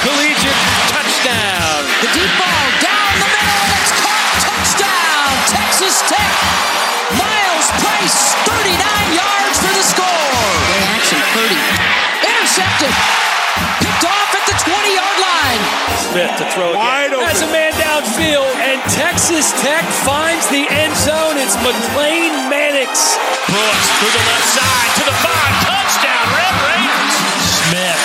Speaker 11: collegiate touchdown.
Speaker 13: The deep ball down the middle, and it's caught. Touchdown, Texas Tech. Myles Price, 39 yards for the score.
Speaker 14: Play action, Purdy.
Speaker 13: Intercepted. Picked off at the 20-yard line.
Speaker 11: Smith to throw
Speaker 12: Wide
Speaker 11: again.
Speaker 12: open.
Speaker 11: Has a man downfield, and Texas Tech finds the end zone. It's McLane Mannix. Brooks through the left side to the five. Touchdown, Red Raiders. Smith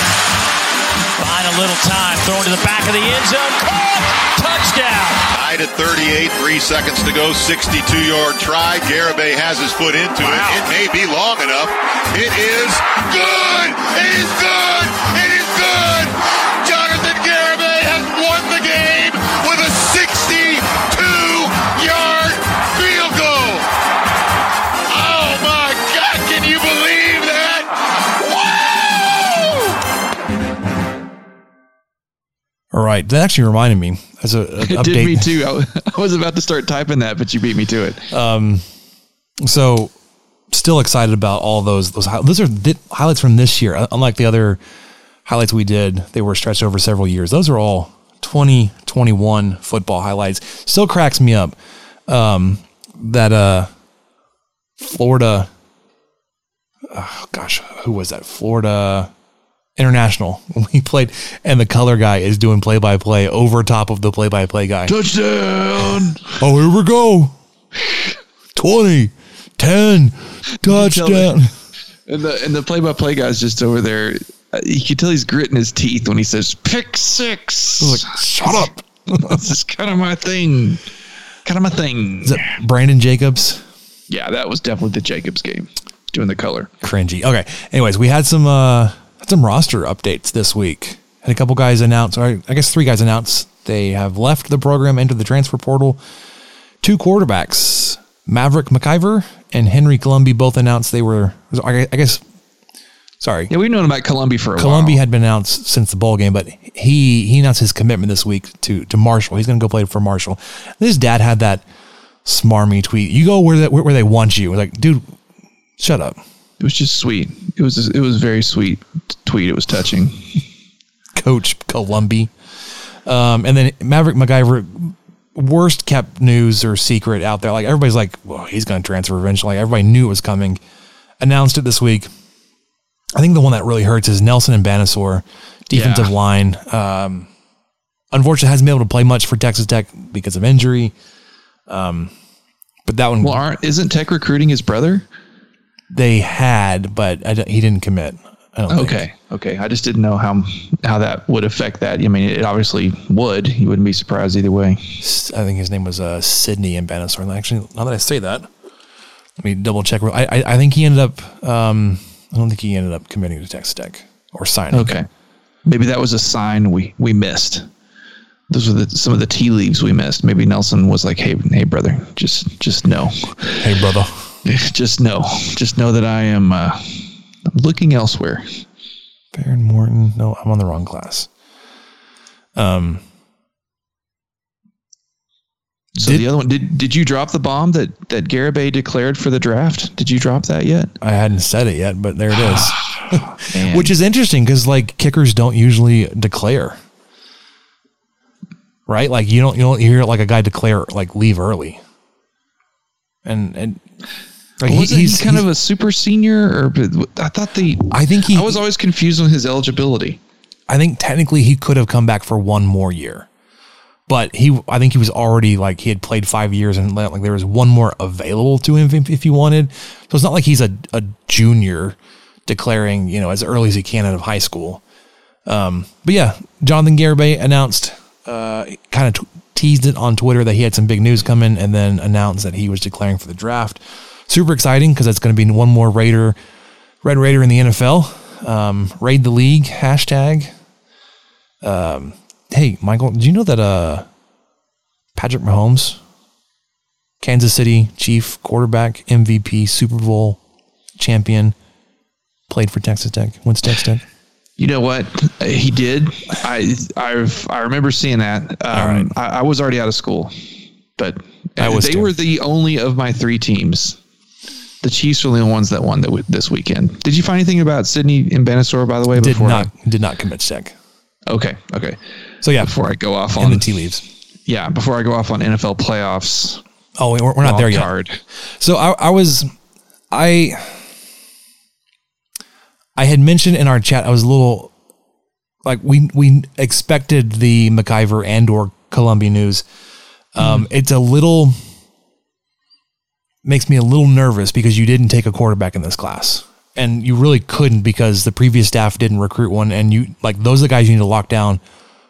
Speaker 11: buying a little time, throwing to the back of the end zone. Caught. Touchdown.
Speaker 8: Tied at 38, three seconds to go, 62 yard try. Garibay has his foot into it. It may be long enough. It is good. It is good. It is good. Jonathan Garibay has won the game with a 62 yard field goal. Oh my God, can you believe that? Woo!
Speaker 2: All right, that actually reminded me as a, a
Speaker 3: It
Speaker 2: update.
Speaker 3: did me too. I, was about to start typing that, but you beat me to it.
Speaker 2: Um, so still excited about all those those those are highlights from this year. Unlike the other highlights we did, they were stretched over several years. Those are all 2021 football highlights. Still cracks me up um, that uh, Florida. Oh gosh, who was that? Florida International. We played, and the color guy is doing play by play over top of the play by play guy.
Speaker 3: Touchdown.
Speaker 2: Oh, here we go. 20, 10, touchdown.
Speaker 3: And the and the play by play guy's just over there. Uh, You can tell he's gritting his teeth when he says pick six.
Speaker 2: Like, shut up.
Speaker 3: this is kind of my thing. Kind of my thing.
Speaker 2: Is that Brandon Jacobs?
Speaker 3: Yeah, that was definitely the Jacobs game. Doing the color.
Speaker 2: Cringy. Okay. Anyways, we had some uh had some roster updates this week. Had a couple guys announce, or I guess three guys announce they have left the program, entered the transfer portal. Two quarterbacks, Maverick McIver and Henry Colombi, both announced they were. I guess. Sorry.
Speaker 3: Yeah, we've known about Colombi for a
Speaker 2: Columby
Speaker 3: while.
Speaker 2: had been announced since the bowl game, but he he announced his commitment this week to to Marshall. He's going to go play for Marshall. His dad had that smarmy tweet. You go where where, where they want you. Like, dude, shut up.
Speaker 3: It was just sweet. It was it was very sweet tweet. It was touching.
Speaker 2: Coach Colombi. Um, and then Maverick McIver, worst kept news or secret out there. Like everybody's like, well, he's going to transfer eventually. Like, everybody knew it was coming. Announced it this week. I think the one that really hurts is Nelson Mbanasor, defensive
Speaker 3: Yeah.
Speaker 2: line. Um, unfortunately, hasn't been able to play much for Texas Tech because of injury. Um, but that one,
Speaker 3: Well, aren't isn't Tech recruiting his brother?
Speaker 2: They had, but I he didn't commit. I don't think.
Speaker 3: Okay, okay. I just didn't know how how that would affect that. I mean, it obviously would. You wouldn't be surprised either way.
Speaker 2: I think his name was uh, Sydney and. And Actually, now that I say that, let me double check. I, I, I think he ended up. Um, I don't think he ended up committing to Texas Tech or signing.
Speaker 3: Okay, maybe that was a sign we we missed. Those were the, some of the tea leaves we missed. Maybe Nelson was like, "Hey, hey, brother, just just know,
Speaker 2: Hey, brother.
Speaker 3: just know, just know that I am uh, looking elsewhere."
Speaker 2: Behren Morton. No, I'm on the wrong class. Um.
Speaker 3: So the other one, did did you drop the bomb that that Garibay declared for the draft? Did you drop that yet?
Speaker 2: I hadn't said it yet, but there it is. Which is interesting because like kickers don't usually declare, right? Like you don't you don't hear like a guy declare like leave early, and and like he-
Speaker 3: Wasn't
Speaker 2: he's
Speaker 3: he kind
Speaker 2: he's-
Speaker 3: of a super senior, or I thought the
Speaker 2: I think he
Speaker 3: I was always confused on his eligibility.
Speaker 2: I think technically he could have come back for one more year, but he I think he was already like he had played five years and like there was one more available to him if, if he wanted. So it's not like he's a a junior declaring you know as early as he can out of high school. Um, but yeah, Jonathan Garibay announced, uh, kind of t- teased it on Twitter that he had some big news coming, and then announced that he was declaring for the draft. Super exciting because it's going to be one more Raider, Red Raider in the NFL. Um, raid the league hashtag. Um, hey, Michael, do you know that uh, Patrick Mahomes, Kansas City Chief quarterback, MVP, Super Bowl champion, played for Texas Tech? Went to Texas Tech.
Speaker 3: You know what? He did. I I've I remember seeing that. Um, I, I was already out of school, but
Speaker 2: I was
Speaker 3: they
Speaker 2: too.
Speaker 3: were the only of my three teams. The Chiefs were the only ones that won that this weekend. Did you find anything about Sydney Mbanasor, by the way?
Speaker 2: Did
Speaker 3: before
Speaker 2: not did not commit to
Speaker 3: okay. Okay.
Speaker 2: So yeah,
Speaker 3: Before I go off on
Speaker 2: the tea leaves.
Speaker 3: yeah, before I go off on NFL playoffs.
Speaker 2: Oh, we're, we're not there yet.
Speaker 3: Card.
Speaker 2: So I, I was, I, I had mentioned in our chat I was a little, like we we expected the McIver and or Colombi news. Um, It's a little makes me a little nervous because you didn't take a quarterback in this class, and you really couldn't because the previous staff didn't recruit one, and you like those are the guys you need to lock down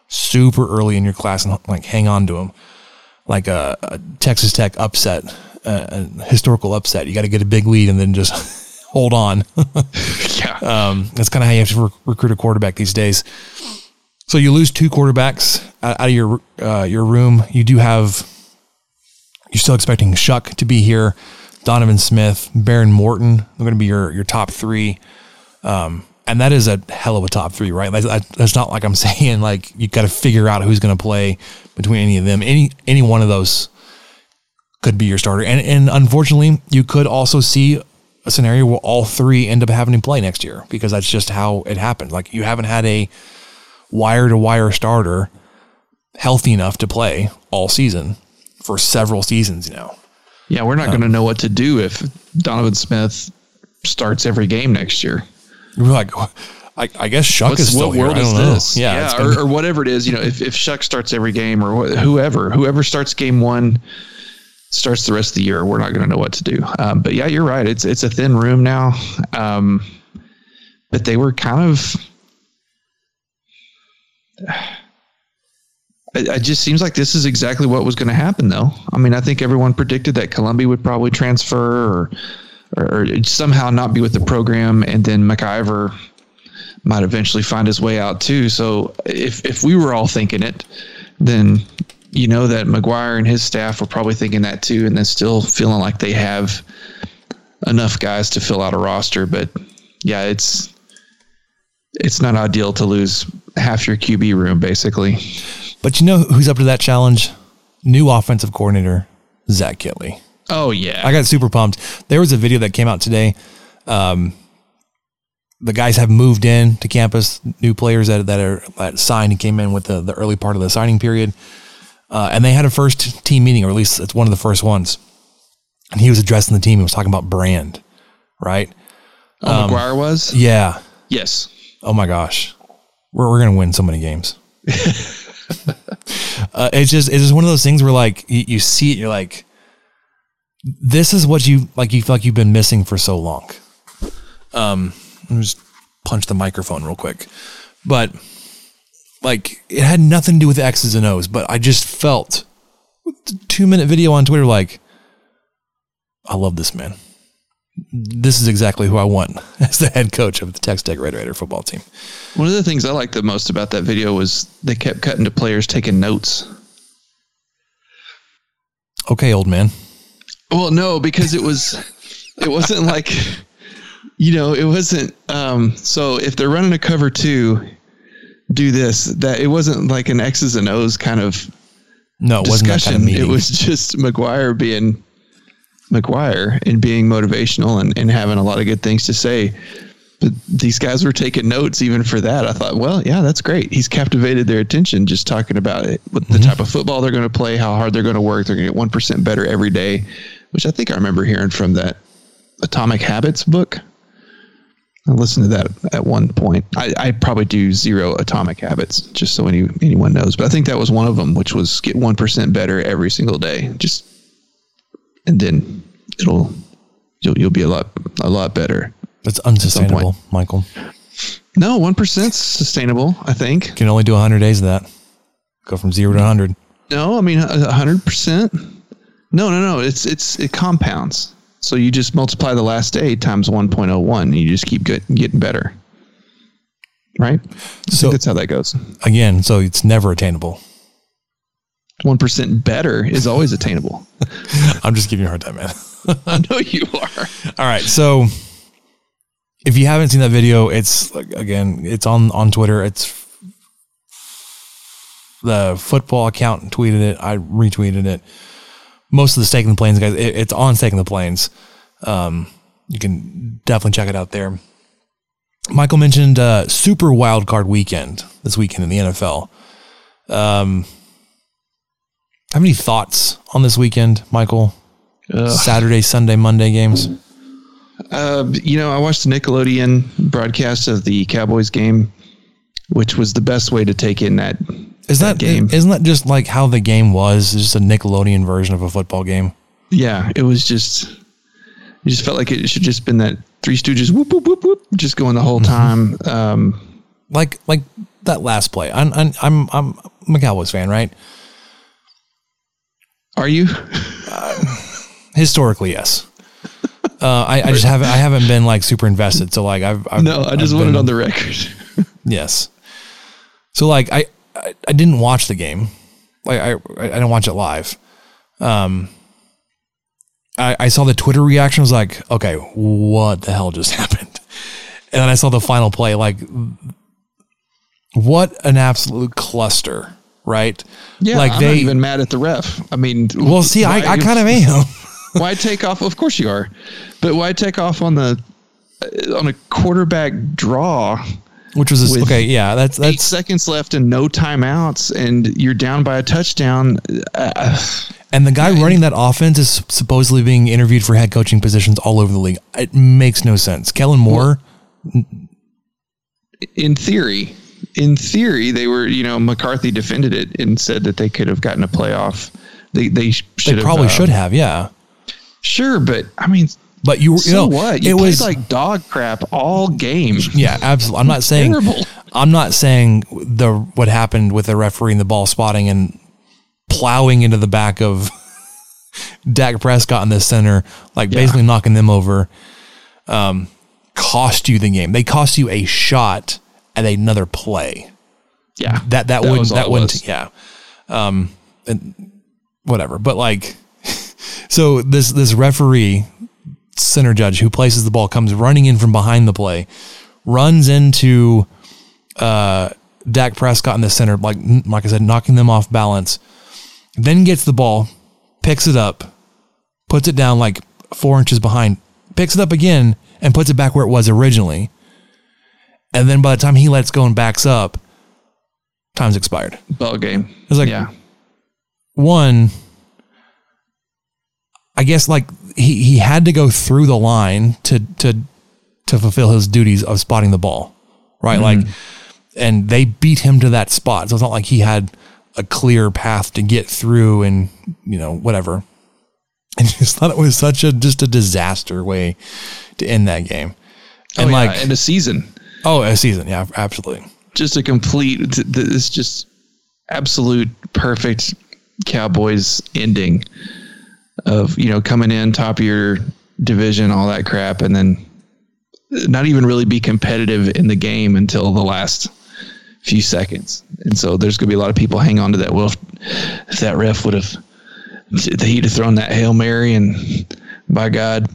Speaker 2: super early in your class and like hang on to them like a, a Texas Tech upset, uh, a historical upset. You got to get a big lead and then just hold on.
Speaker 3: yeah.
Speaker 2: Um, that's kind of how you have to rec- recruit a quarterback these days. So you lose two quarterbacks out out of your uh, your room. You do have. You're still expecting Shough to be here, Donovan Smith, Behren Morton. They're going to be your your top three. Um, and that is a hell of a top three, right? That's, that's not like I'm saying like you got to figure out who's going to play between any of them. Any any one of those could be your starter, and and unfortunately, you could also see a scenario where all three end up having to play next year because that's just how it happened. Like you haven't had a wire to wire starter healthy enough to play all season for several seasons now.
Speaker 3: Yeah, we're not
Speaker 2: Um,
Speaker 3: going to know what to do if Donovan Smith starts every game next year.
Speaker 2: You're like, I, I guess Shough
Speaker 3: What's-
Speaker 2: is still
Speaker 3: what
Speaker 2: here.
Speaker 3: world is
Speaker 2: know.
Speaker 3: this?
Speaker 2: Yeah,
Speaker 3: Yeah, or,
Speaker 2: be-
Speaker 3: or whatever it is. You know, if, if Shough starts every game or wh- whoever, whoever starts game one starts the rest of the year, we're not going to know what to do. Um, but yeah, you're right. It's it's a thin room now. Um, but they were kind of. It, it just seems like this is exactly what was going to happen, though. I mean, I think everyone predicted that Colombi would probably transfer or, or, somehow not be with the program, and then McIver might eventually find his way out too. So if if we were all thinking it, then you know that McGuire and his staff were probably thinking that too, and then still feeling like they have enough guys to fill out a roster. But yeah, it's it's not ideal to lose half your QB room basically.
Speaker 2: But you know who's up to that challenge? New offensive coordinator, Zach Kittley.
Speaker 3: Oh yeah,
Speaker 2: I got super pumped. There was a video that came out today. Um, the guys have moved in to campus. New players that that are that signed and came in with the, the early part of the signing period, uh, and they had a first team meeting, or at least it's one of the first ones. And he was addressing the team. He was talking about brand, right?
Speaker 3: Oh, McGuire was.
Speaker 2: Yeah.
Speaker 3: Yes.
Speaker 2: Oh my gosh, we're we're gonna win so many games. uh, it's just it's just one of those things where like you, you see it, you're like, this is what you like. You feel like you've been missing for so long. Um, let me just punch the microphone real quick, but like it had nothing to do with X's and O's, but I just felt with the two minute video on Twitter like, I love this man. This is exactly who I want as the head coach of the Texas Tech Red Raider football team.
Speaker 3: One of the things I liked the most about that video was they kept cutting to players taking notes.
Speaker 2: Okay, old man.
Speaker 3: Well, no, because it was it wasn't like you know, it wasn't um so if they're running a cover 2 do this that it wasn't like an X's and O's kind of
Speaker 2: No, it wasn't that kind of
Speaker 3: discussion.
Speaker 2: meeting.
Speaker 3: It was just McGuire being McGuire and being motivational and, and having a lot of good things to say. But these guys were taking notes even for that. I thought, well, yeah, that's great. He's captivated their attention just talking about it, what the mm-hmm. type of football they're going to play, how hard they're going to work. They're going to get 1% better every day, which I think I remember hearing from that Atomic Habits book. I listened to that at one point. I, I probably do zero atomic habits, just so any anyone knows. But I think that was one of them, which was get one percent better every single day. Just and then it'll you'll you'll be a lot a lot better.
Speaker 2: That's unsustainable, Michael.
Speaker 3: No, one percent's sustainable. I think.
Speaker 2: You can only do 100 days of that. Go from zero to 100.
Speaker 3: No, I mean a hundred percent. No, no, no. It's it's it compounds. So you just multiply the last day times one point oh one, and you just keep get, getting better. Right.
Speaker 2: So
Speaker 3: that's how that goes.
Speaker 2: Again, so it's never attainable.
Speaker 3: One percent better is always attainable.
Speaker 2: I'm just giving you a hard time, man.
Speaker 3: I know you are.
Speaker 2: All right. So if you haven't seen that video, it's like again, it's on on Twitter. It's the football account tweeted it. I retweeted it. Most of the Stake in the Plains guys, it, it's on Stake in the Plains. Um, you can definitely check it out there. Michael mentioned uh, Super Wild Card Weekend this weekend in the NFL. Um, have any thoughts on this weekend, Michael?
Speaker 3: Ugh.
Speaker 2: Saturday, Sunday, Monday games.
Speaker 3: Uh, you know, I watched the Nickelodeon broadcast of the Cowboys game, which was the best way to take in that
Speaker 2: Is that,
Speaker 3: game.
Speaker 2: Isn't that just like how the game was? It's just a Nickelodeon version of a football game.
Speaker 3: yeah, it was just. You just felt like it should just been that Three Stooges whoop whoop whoop whoop just going the whole time. Um,
Speaker 2: Like like that last play. I'm I'm I'm, I'm a Cowboys fan, right?
Speaker 3: Are you?
Speaker 2: Historically, yes. Uh, I, I just haven't I haven't been like super invested. So like I've, I've
Speaker 3: no, I just
Speaker 2: I've
Speaker 3: want it on the record.
Speaker 2: Yes. So like I, I I didn't watch the game. Like I I didn't watch it live. Um I I saw the Twitter reaction I was like, okay, what the hell just happened? And then I saw the final play like what an absolute cluster, right?
Speaker 3: Yeah,
Speaker 2: like
Speaker 3: I'm
Speaker 2: they
Speaker 3: not even mad at the ref. I mean,
Speaker 2: Well, see, I,
Speaker 3: why-
Speaker 2: I kind of am.
Speaker 3: why take off? Of course you are, but why take off on the uh, on a quarterback draw?
Speaker 2: Which was a, okay, yeah, that's
Speaker 3: eight
Speaker 2: that's
Speaker 3: seconds left and no timeouts, and you're down by a touchdown. Uh,
Speaker 2: And the guy running that offense is supposedly being interviewed for head coaching positions all over the league. It makes no sense. Kellen Moore,
Speaker 3: in theory, in theory, they were. You know, McCarthy defended it and said that they could have gotten a playoff. They they should
Speaker 2: they
Speaker 3: have,
Speaker 2: probably
Speaker 3: uh,
Speaker 2: should have, yeah.
Speaker 3: Sure, but I mean,
Speaker 2: But you, you
Speaker 3: so
Speaker 2: know,
Speaker 3: what? You
Speaker 2: it was
Speaker 3: like dog crap all game.
Speaker 2: yeah, absolutely. I'm not saying
Speaker 3: Terrible.
Speaker 2: I'm not saying the what happened with the referee and the ball spotting and plowing into the back of Dak Prescott in the center, like
Speaker 3: Yeah.
Speaker 2: basically knocking them over, um, cost you the game. They cost you a shot at another play.
Speaker 3: Yeah,
Speaker 2: that that,
Speaker 3: That
Speaker 2: wouldn't that wouldn't yeah. Um and whatever but like so this this referee center judge who places the ball comes running in from behind the play runs into uh Dak Prescott in the center like like I said knocking them off balance then gets the ball picks it up puts it down like 4 inches behind picks it up again and puts it back where it was originally and then by the time he lets go and backs up time's expired
Speaker 3: Ball game.
Speaker 2: it's like
Speaker 3: yeah,
Speaker 2: one I guess like he, he had to go through the line to to to fulfill his duties of spotting the ball. Right? Like mm-hmm. and they beat him to that spot. So it's not like he had a clear path to get through and you know, whatever. And just thought it was such a just a disaster way to end that game. Oh, and
Speaker 3: oh, yeah,
Speaker 2: like
Speaker 3: and a season.
Speaker 2: Oh, a season, yeah, absolutely.
Speaker 3: just a complete it's just absolute perfect cowboys ending of you know coming in top of your division all that crap and then not even really be competitive in the game until the last few seconds and so there's going to be a lot of people hang on to that well if, if that ref would have he'd have thrown that hail mary and by god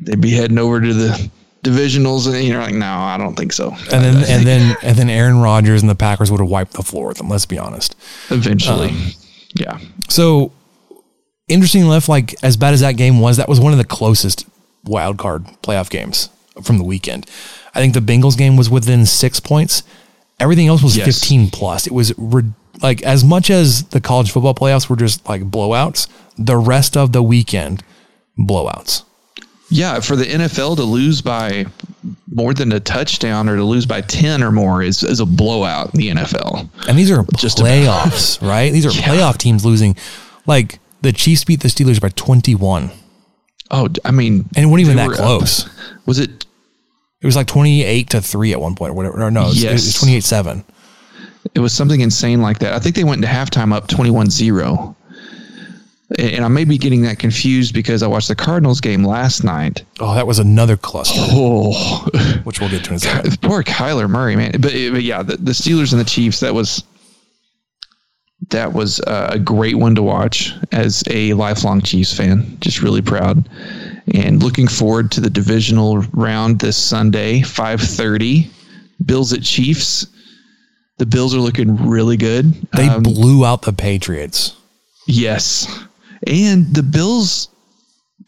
Speaker 3: they'd be heading over to the divisionals and you're like no i don't think so
Speaker 2: And then and then and then Aaron Rodgers and the Packers would have wiped the floor with them, let's be honest.
Speaker 3: eventually
Speaker 2: Um,
Speaker 3: yeah
Speaker 2: So interesting enough, like as bad as that game was, that was one of the closest wild card playoff games from the weekend. I think the Bengals game was within six points. Everything else was
Speaker 3: Yes.
Speaker 2: 15 plus. It was rid- like as much as the college football playoffs were just like blowouts, the rest of the weekend blowouts.
Speaker 3: Yeah, for the NFL to lose by more than a touchdown or to lose by 10 or more is, is a blowout in the NFL.
Speaker 2: And these are
Speaker 3: Just about.
Speaker 2: playoffs, right? These are playoff teams losing. Like the Chiefs beat the Steelers by 21.
Speaker 3: Oh, I mean,
Speaker 2: And it wasn't even that
Speaker 3: up- uh,
Speaker 2: close.
Speaker 3: Was it?
Speaker 2: It was like 28 to 3 at one point or whatever. Or no, it was, it was 28 7.
Speaker 3: It was something insane like that. I think they went into halftime up 21 0. And I may be getting that confused because I watched the Cardinals game last night.
Speaker 2: Oh, that was another cluster,
Speaker 3: Oh,
Speaker 2: which we'll get to in a second.
Speaker 3: poor Kyler Murray, man. But, but yeah, the, the Steelers and the Chiefs, that was that was uh, a great one to watch as a lifelong Chiefs fan. Just really proud. and looking forward to the divisional round this Sunday, 5:30. Bills at Chiefs. The Bills are looking really good.
Speaker 2: They um, blew out the Patriots.
Speaker 3: Yes. And the Bills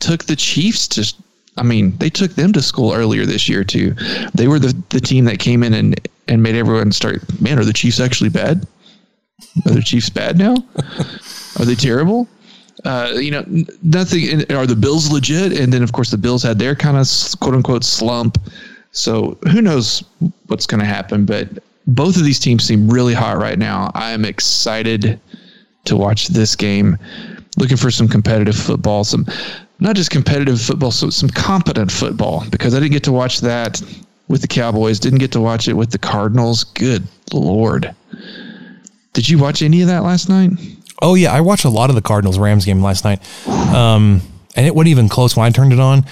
Speaker 3: took the Chiefs to I mean, they took them to school earlier this year too. They were the, the team that came in and, and made everyone start, man, are the Chiefs actually bad? Are the Chiefs bad now? are they terrible? Uh, you know, nothing. Are the Bills legit? And then, of course, the Bills had their kind of quote unquote slump. So who knows what's going to happen? But both of these teams seem really hot right now. I am excited to watch this game. Looking for some competitive football, some not just competitive football, so some competent football because I didn't get to watch that with the Cowboys, didn't get to watch it with the Cardinals. Good Lord. Did you watch any of that last night?
Speaker 2: Oh yeah, I watched a lot of the Cardinals Rams game last night. Um, and it wasn't even close when I turned it on.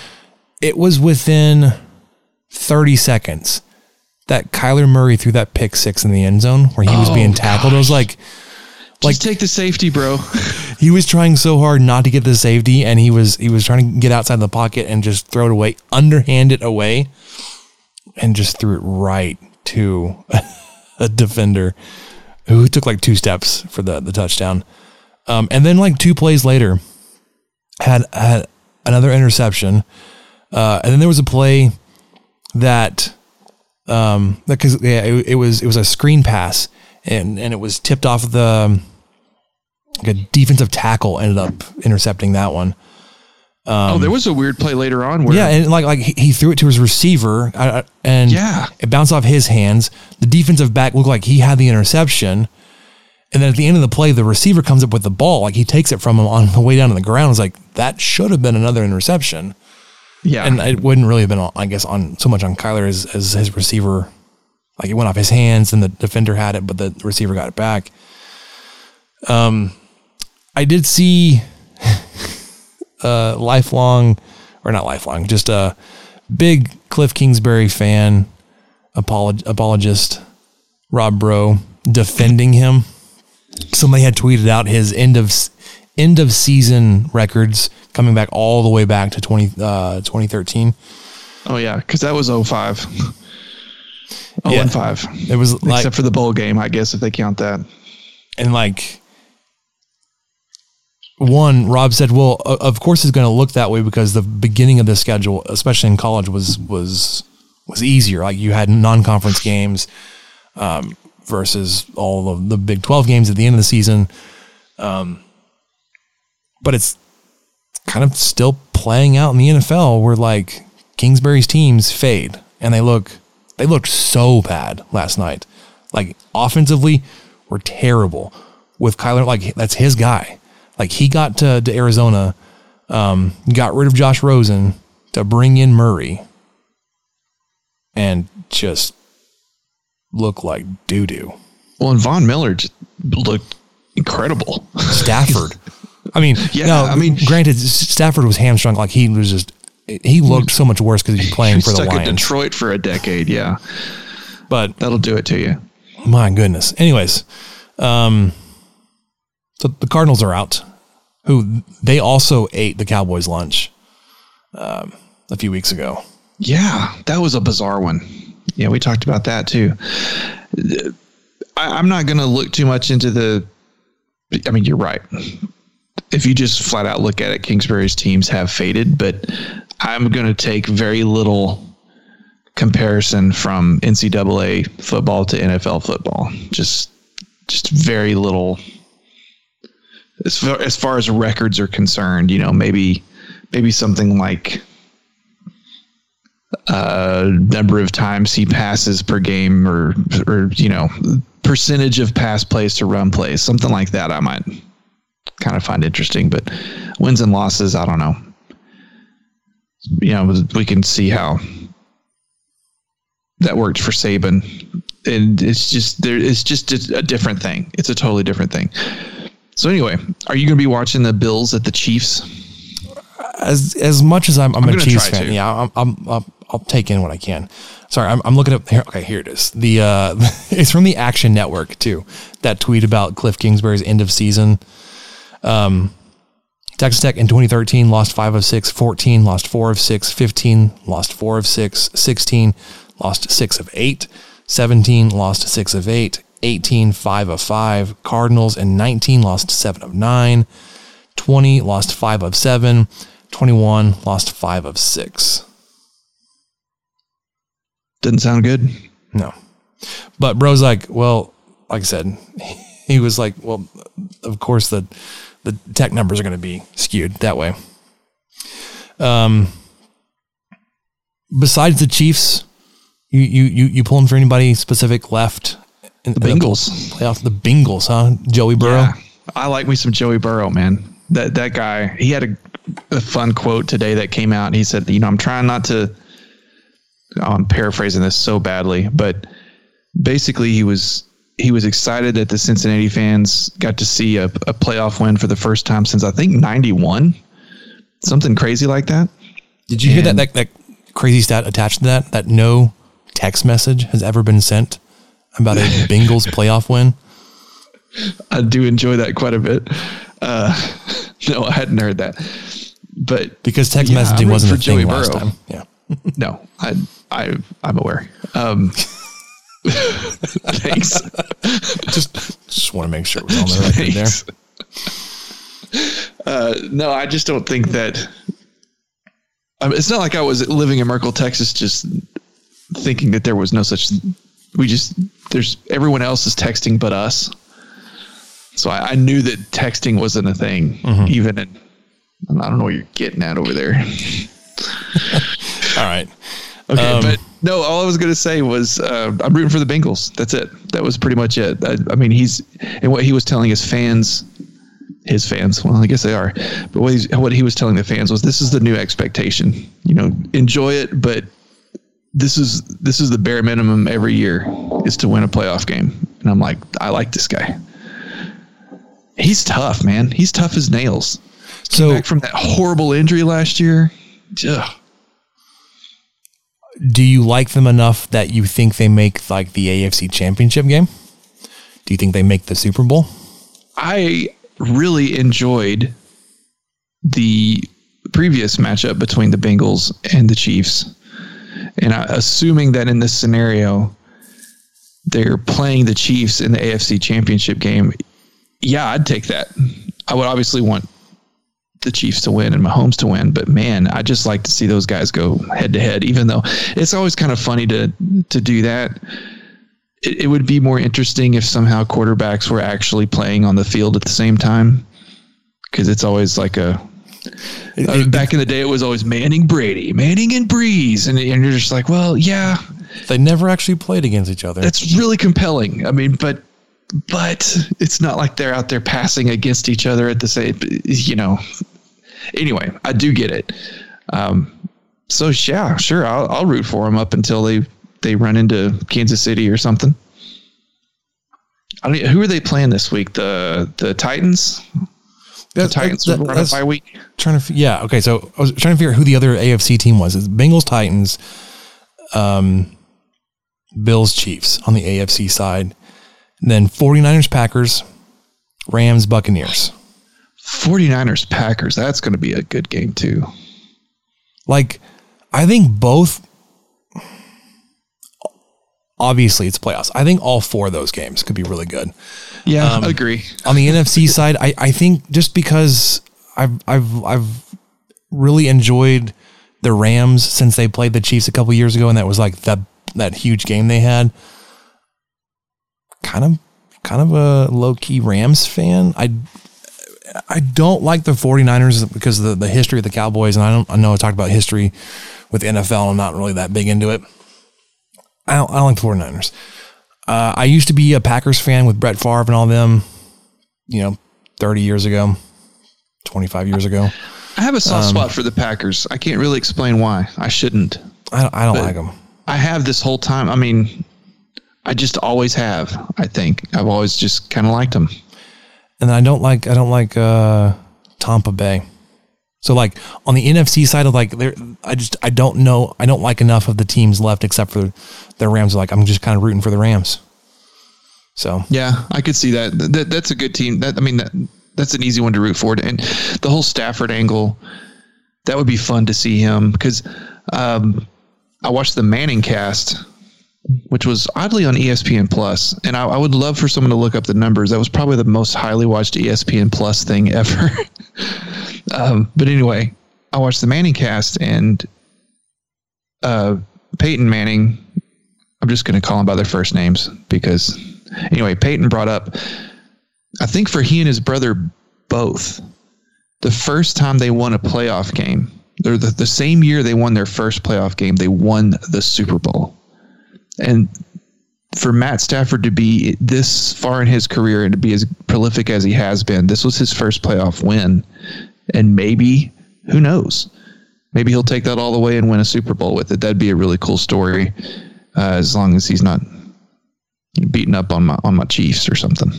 Speaker 2: It was within 30 seconds that Kyler Murray threw that pick six in the end zone where he was oh, being tackled. Gosh. I was like,
Speaker 3: like Just take the safety, bro.
Speaker 2: he was trying so hard not to get the safety, and he was he was trying to get outside the pocket and just throw it away, underhand it away, and just threw it right to a defender who took like two steps for the the touchdown. Um, and then like two plays later, had had another interception, uh, and then there was a play that um because yeah it, it was it was a screen pass and and it was tipped off the like a defensive tackle ended up intercepting that one.
Speaker 3: Um, oh, there was a weird play later on where
Speaker 2: yeah, and like like he threw it to his receiver, uh, and
Speaker 3: yeah,
Speaker 2: it bounced off his hands. The defensive back looked like he had the interception, and then at the end of the play, the receiver comes up with the ball, like he takes it from him on the way down to the ground. It's like that should have been another interception.
Speaker 3: Yeah,
Speaker 2: and it wouldn't really have been, I guess, on so much on Kyler as, as his receiver. Like it went off his hands, and the defender had it, but the receiver got it back. Um, I did see a lifelong, or not lifelong, just a big Cliff Kingsbury fan, apolog- apologist, Rob Bro, defending him. Somebody had tweeted out his end of end of season records coming back all the way back to 20, uh, 2013.
Speaker 3: Oh yeah, because that was 05. Oh, yeah. and 5.
Speaker 2: It was
Speaker 3: except for the bowl game, I guess, if they count that.
Speaker 2: And like one, Rob said, "Well, of course it's going to look that way because the beginning of the schedule, especially in college, was was was easier. Like you had non-conference games um, versus all of the Big Twelve games at the end of the season. Um, but it's kind of still playing out in the NFL where like Kingsbury's teams fade and they look they looked so bad last night. Like offensively, were terrible with Kyler. Like that's his guy. Like he got to, to Arizona, um, got rid of Josh Rosen to bring in Murray, and just look like doo doo.
Speaker 3: Well, and Von Miller just looked incredible.
Speaker 2: Stafford. I mean, yeah. No, I mean, granted, Stafford was hamstrung. Like he was just he looked so much worse because he's playing he for the Lions.
Speaker 3: in Detroit for a decade, yeah. But that'll do it to you.
Speaker 2: My goodness. Anyways, um, so the Cardinals are out. Who they also ate the Cowboys lunch um, a few weeks ago.
Speaker 3: Yeah, that was a bizarre one. Yeah, we talked about that too. I, I'm not going to look too much into the. I mean, you're right. If you just flat out look at it, Kingsbury's teams have faded, but I'm going to take very little comparison from NCAA football to NFL football. Just, just very little as far, as far as records are concerned, you know, maybe maybe something like uh, number of times he passes per game, or or you know, percentage of pass plays to run plays, something like that. I might kind of find interesting, but wins and losses, I don't know. You know, we can see how that worked for Saban, and it's just there. It's just a different thing. It's a totally different thing. So anyway, are you going to be watching the Bills at the Chiefs?
Speaker 2: As as much as I'm, I'm, I'm a Chiefs fan, to. yeah, I'm, I'm, i will take in what I can. Sorry, I'm, I'm looking up here. Okay, here it is. The uh, it's from the Action Network too. That tweet about Cliff Kingsbury's end of season. Um, Texas Tech in 2013 lost 5 of 6, 14 lost 4 of 6, 15 lost 4 of 6, 16 lost 6 of 8, 17 lost 6 of 8, 18 5 of 5, Cardinals and 19 lost 7 of 9, 20 lost 5 of 7, 21 lost 5 of 6.
Speaker 3: Didn't sound good.
Speaker 2: No. But bro's like, well, like I said, he was like, well, of course the the tech numbers are going to be skewed that way. Um, besides the Chiefs, you you you you pulling for anybody specific left?
Speaker 3: In, the Bengals
Speaker 2: playoff. The Bengals, huh? Joey Burrow. Yeah,
Speaker 3: I like me some Joey Burrow, man. That that guy. He had a, a fun quote today that came out. He said, "You know, I'm trying not to." I'm paraphrasing this so badly, but basically he was he was excited that the Cincinnati fans got to see a, a playoff win for the first time since I think '91, something crazy like that.
Speaker 2: Did you and hear that, that that crazy stat attached to that? That no text message has ever been sent about a Bengals playoff win.
Speaker 3: I do enjoy that quite a bit. Uh, no, I hadn't heard that, but
Speaker 2: because text yeah, messaging wasn't a thing last time. Yeah,
Speaker 3: no, I I I'm aware. Um, Thanks.
Speaker 2: just just want to make sure we're on the record
Speaker 3: there. Uh, no, I just don't think that. I mean, it's not like I was living in Merkel, Texas, just thinking that there was no such. We just there's everyone else is texting but us. So I, I knew that texting wasn't a thing, mm-hmm. even in. I don't know what you're getting at over there.
Speaker 2: All right.
Speaker 3: Okay, um, but no, all I was going to say was uh, I'm rooting for the Bengals. That's it. That was pretty much it. I, I, mean, he's and what he was telling his fans, his fans. Well, I guess they are. But what, he's, what he was telling the fans was, this is the new expectation. You know, enjoy it, but this is this is the bare minimum every year is to win a playoff game. And I'm like, I like this guy. He's tough, man. He's tough as nails. Came so back from that horrible injury last year. Ugh
Speaker 2: do you like them enough that you think they make like the AFC championship game? Do you think they make the Super Bowl?
Speaker 3: I really enjoyed the previous matchup between the Bengals and the Chiefs. And I, assuming that in this scenario, they're playing the Chiefs in the AFC championship game, yeah, I'd take that. I would obviously want the Chiefs to win and Mahomes to win. But man, I just like to see those guys go head to head. Even though it's always kind of funny to to do that. It, it would be more interesting if somehow quarterbacks were actually playing on the field at the same time, because it's always like a. Uh, back in the day, it was always Manning, Brady, Manning, and Brees, and, and you're just like, well, yeah.
Speaker 2: They never actually played against each other.
Speaker 3: That's really compelling. I mean, but but it's not like they're out there passing against each other at the same you know anyway, I do get it. Um, so yeah, sure, I'll, I'll root for them up until they they run into Kansas City or something. I don't, who are they playing this week? The the Titans. The Titans that, run a bye week.
Speaker 2: Trying to yeah okay. So I was trying to figure out who the other AFC team was. It's Bengals Titans, um, Bills Chiefs on the AFC side, and then 49ers Packers, Rams Buccaneers.
Speaker 3: 49ers Packers. That's going to be a good game too.
Speaker 2: Like, I think both. Obviously, it's playoffs. I think all four of those games could be really good.
Speaker 3: Yeah, um, I agree.
Speaker 2: On the NFC side, I, I think just because I've I've I've really enjoyed the Rams since they played the Chiefs a couple years ago, and that was like that that huge game they had. Kind of kind of a low key Rams fan. I I don't like the 49ers because of the, the history of the Cowboys. And I don't, I know I talked about history with the NFL. I'm not really that big into it. I don't, I don't like the 49ers. Uh, I used to be a Packers fan with Brett Favre and all them, you know, 30 years ago, 25 years ago.
Speaker 3: I have a soft um, spot for the Packers. I can't really explain why. I shouldn't.
Speaker 2: I don't, I don't like them.
Speaker 3: I have this whole time. I mean, I just always have. I think I've always just kind of liked them
Speaker 2: and I don't like I don't like uh, Tampa Bay. So like on the NFC side of like there, I just I don't know I don't like enough of the teams left except for the Rams. Like I'm just kind of rooting for the Rams. So
Speaker 3: yeah, I could see that. that that's a good team. That I mean that that's an easy one to root for. And the whole Stafford angle, that would be fun to see him because um, I watched the Manning cast, which was oddly on ESPN Plus, and I, I, would love for someone to look up the numbers. That was probably the most highly watched ESPN Plus thing ever. um, but anyway, I watched the Manning cast, and uh, Peyton Manning. I'm just going to call them by their first names because, anyway, Peyton brought up. I think for he and his brother both, the first time they won a playoff game, or the, the same year they won their first playoff game, they won the Super Bowl. And for Matt Stafford to be this far in his career and to be as prolific as he has been, this was his first playoff win. And maybe, who knows? Maybe he'll take that all the way and win a Super Bowl with it. That'd be a really cool story, uh, as long as he's not beating up on my on my Chiefs or something.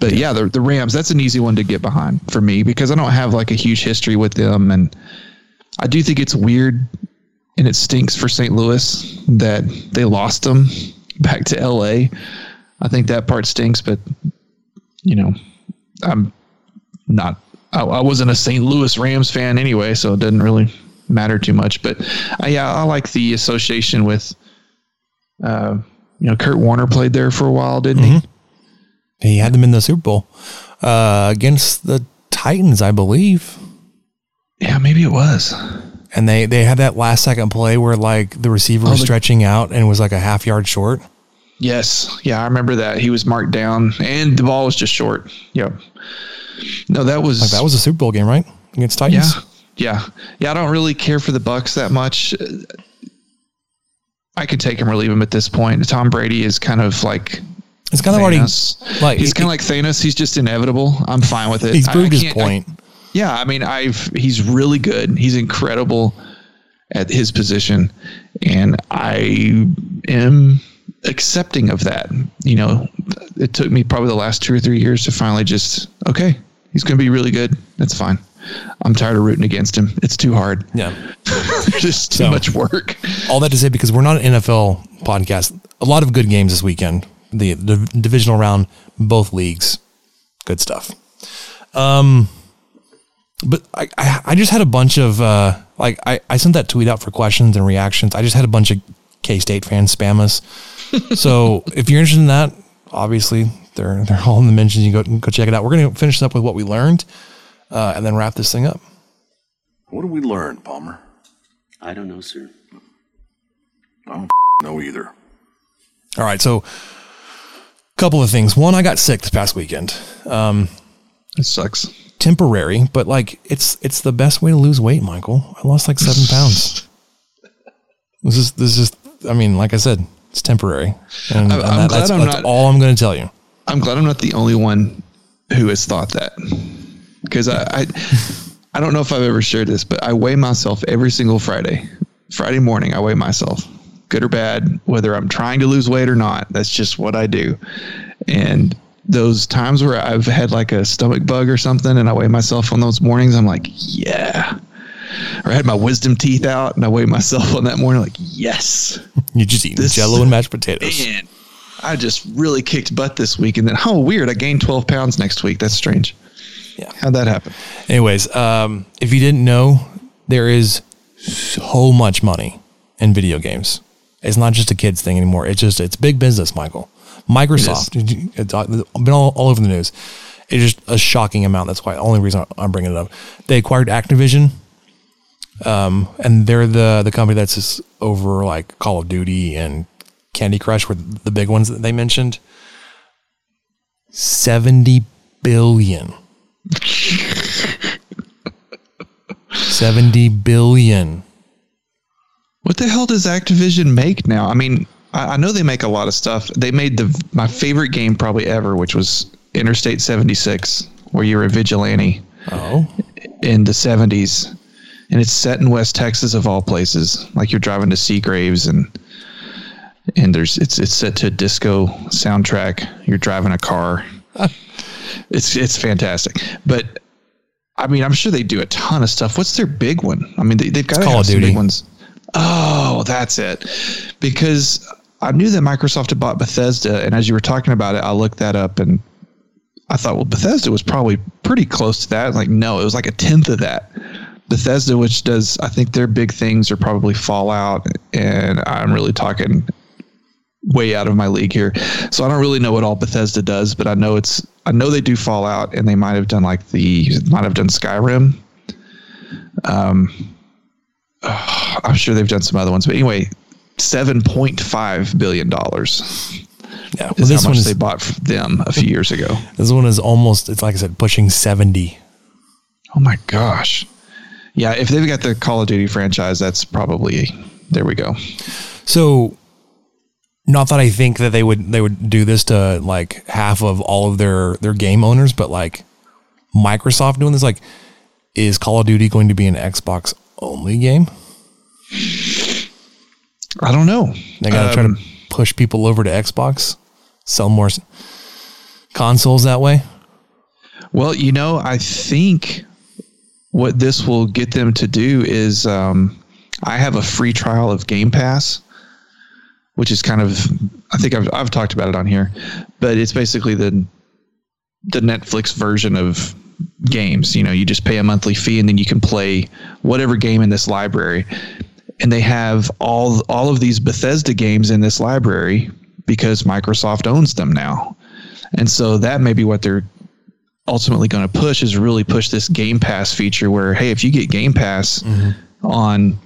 Speaker 3: But yeah, the the Rams. That's an easy one to get behind for me because I don't have like a huge history with them, and I do think it's weird and it stinks for St. Louis that they lost them back to LA. I think that part stinks, but you know, I'm not. I, I wasn't a St. Louis Rams fan anyway, so it didn't really matter too much. But uh, yeah, I like the association with. Uh, you know, Kurt Warner played there for a while, didn't mm-hmm.
Speaker 2: he? He had them in the Super Bowl uh, against the Titans, I believe.
Speaker 3: Yeah, maybe it was.
Speaker 2: And they they had that last second play where like the receiver oh, was the, stretching out and was like a half yard short.
Speaker 3: Yes, yeah, I remember that. He was marked down, and the ball was just short. Yep. No, that was
Speaker 2: like that was a Super Bowl game, right? Against Titans.
Speaker 3: Yeah, yeah, yeah. I don't really care for the Bucks that much. I could take him or leave him at this point. Tom Brady is kind of like
Speaker 2: it's kind Thanos. of already
Speaker 3: like he's kind of like Thanos. He's just inevitable. I'm fine with it.
Speaker 2: He's proved his point.
Speaker 3: I, yeah, I mean, I've he's really good. He's incredible at his position, and I am accepting of that. You know, it took me probably the last two or three years to finally just okay, he's going to be really good. That's fine. I'm tired of rooting against him. It's too hard.
Speaker 2: Yeah,
Speaker 3: just too so, much work.
Speaker 2: All that to say, because we're not an NFL podcast, a lot of good games this weekend. The, the divisional round, both leagues, good stuff. Um, but I, I, I just had a bunch of uh, like I, I sent that tweet out for questions and reactions. I just had a bunch of K State fans spam us. So if you're interested in that, obviously they're they're all in the mentions. You go go check it out. We're gonna finish up with what we learned, uh, and then wrap this thing up.
Speaker 12: What did we learn, Palmer?
Speaker 15: I don't know, sir.
Speaker 12: I don't know either.
Speaker 2: All right, so a couple of things. One, I got sick this past weekend. Um,
Speaker 3: it sucks
Speaker 2: temporary, but like it's it's the best way to lose weight, Michael. I lost like seven pounds. This is this is I mean, like I said, it's temporary, and, and that, that's, that's not, all I'm going to tell you.
Speaker 3: I'm glad I'm not the only one who has thought that because I, I I don't know if I've ever shared this, but I weigh myself every single Friday. Friday morning, I weigh myself, good or bad, whether I'm trying to lose weight or not. That's just what I do, and those times where I've had like a stomach bug or something and I weigh myself on those mornings, I'm like, yeah. Or I had my wisdom teeth out and I weighed myself on that morning, like, yes.
Speaker 2: You just eating this, jello and mashed potatoes. Man,
Speaker 3: I just really kicked butt this week. And then, oh, weird. I gained 12 pounds next week. That's strange.
Speaker 2: Yeah.
Speaker 3: How'd that happen?
Speaker 2: Anyways, um, if you didn't know, there is so much money in video games. It's not just a kids thing anymore. It's just, it's big business, Michael. Microsoft, it it's been all, all over the news. It's just a shocking amount. That's why the only reason I'm bringing it up. They acquired Activision, um, and they're the the company that's just over like Call of Duty and Candy Crush were the big ones that they mentioned. Seventy billion. Seventy billion.
Speaker 3: What the hell does Activision make now? I mean, I, I know they make a lot of stuff. They made the my favorite game probably ever, which was Interstate 76, where you're a vigilante.
Speaker 2: Oh.
Speaker 3: In the 70s. And it's set in West Texas of all places. Like you're driving to Seagraves and and there's it's it's set to a disco soundtrack. You're driving a car. it's it's fantastic. But I mean, I'm sure they do a ton of stuff. What's their big one? I mean, they, have got have some big ones. Oh, that's it. Because I knew that Microsoft had bought Bethesda, and as you were talking about it, I looked that up, and I thought, well, Bethesda was probably pretty close to that. Like, no, it was like a tenth of that. Bethesda, which does, I think their big things are probably Fallout, and I'm really talking way out of my league here. So I don't really know what all Bethesda does, but I know it's, I know they do Fallout, and they might have done like the, might have done Skyrim. Um, oh, I'm sure they've done some other ones, but anyway, seven point five billion dollars.
Speaker 2: Yeah,
Speaker 3: well, this how much one is, they bought them a few years ago.
Speaker 2: This one is almost, it's like I said, pushing 70.
Speaker 3: Oh my gosh. Yeah, if they've got the Call of Duty franchise, that's probably, there we go.
Speaker 2: So, not that I think that they would they would do this to like half of all of their their game owners, but like Microsoft doing this, like, is Call of Duty going to be an Xbox only game?
Speaker 3: I don't know.
Speaker 2: They got to um, try to um, push people over to Xbox, sell more consoles that way?
Speaker 3: Well, you know, I think what this will get them to do is um, I have a free trial of Game Pass, which is kind of I think I've I've talked about it on here, but it's basically the the Netflix version of games. You know, you just pay a monthly fee and then you can play whatever game in this library and they have all all of these Bethesda games in this library because Microsoft owns them now. And so that may be what they're ultimately going to push is really push this Game Pass feature where hey, if you get Game Pass mm-hmm. on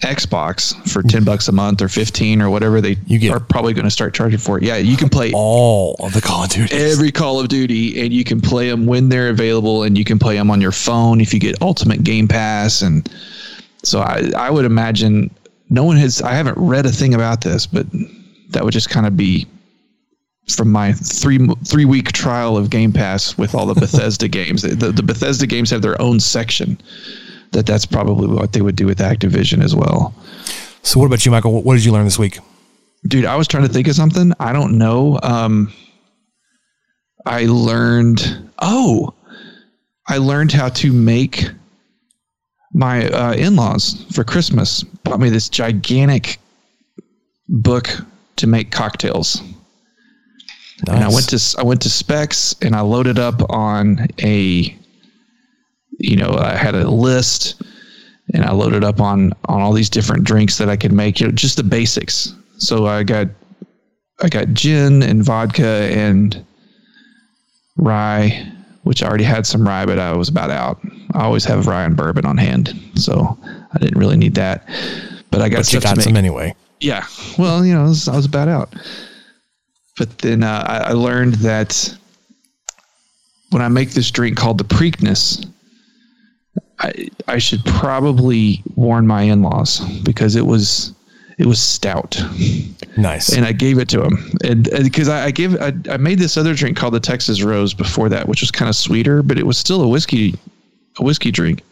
Speaker 3: Xbox for 10 bucks a month or 15 or whatever they you get are probably going to start charging for it. Yeah, you can play
Speaker 2: all of the Call of Duty.
Speaker 3: Every Call of Duty and you can play them when they're available and you can play them on your phone if you get Ultimate Game Pass and so I, I would imagine no one has, I haven't read a thing about this, but that would just kind of be from my three three week trial of Game Pass with all the Bethesda games. The, the Bethesda games have their own section. That that's probably what they would do with Activision as well.
Speaker 2: So what about you, Michael? What did you learn this week?
Speaker 3: Dude, I was trying to think of something. I don't know. Um, I learned. Oh, I learned how to make my uh, in-laws for Christmas bought me this gigantic book to make cocktails. Nice. And I went to I went to Spec's and I loaded up on a you know, I had a list and I loaded up on on all these different drinks that I could make, you know, just the basics. So I got I got gin and vodka and rye which I already had some rye, but I was about out. I always have rye and bourbon on hand, so I didn't really need that. But I got
Speaker 2: but you got some anyway.
Speaker 3: Yeah, well, you know, I was, I was about out. But then uh, I, I learned that when I make this drink called the Preakness, I I should probably warn my in-laws because it was it was stout.
Speaker 2: Nice.
Speaker 3: And I gave it to him, and because I, I gave I, I made this other drink called the Texas Rose before that, which was kind of sweeter, but it was still a whiskey a whiskey drink,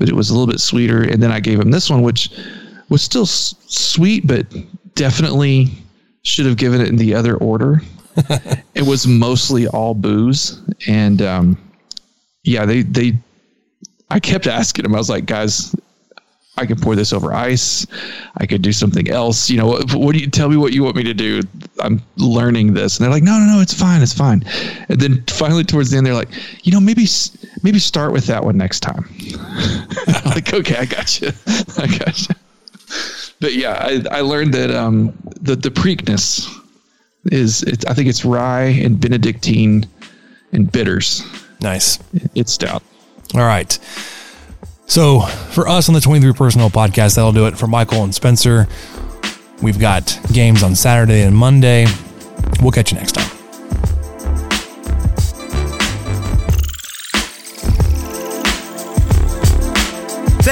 Speaker 3: but it was a little bit sweeter. And then I gave him this one, which was still s- sweet, but definitely should have given it in the other order. it was mostly all booze, and um, yeah, they they. I kept asking him. I was like, guys, I could pour this over ice. I could do something else. You know, what, what, do you tell me what you want me to do? I'm learning this. And they're like, no, no, no, it's fine. It's fine. And then finally towards the end, they're like, you know, maybe, maybe start with that one next time. I'm like, okay, I got you. I got you. But yeah, I, I learned that, um, the, the Preakness is, it's, I think it's rye and Benedictine and bitters.
Speaker 2: Nice.
Speaker 3: It's stout.
Speaker 2: All right. So for us on the 23 Personnel podcast, that'll do it. For Michael and Spencer, we've got games on Saturday and Monday. We'll catch you next time.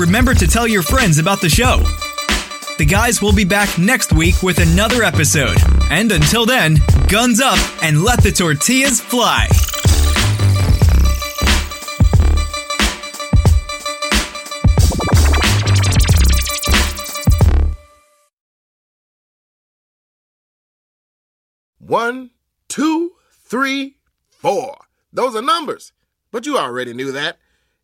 Speaker 1: remember to tell your friends about the show. The guys will be back next week with another episode. And until then, guns up and let the tortillas fly.
Speaker 16: One, two, three, four. Those are numbers, but you already knew that.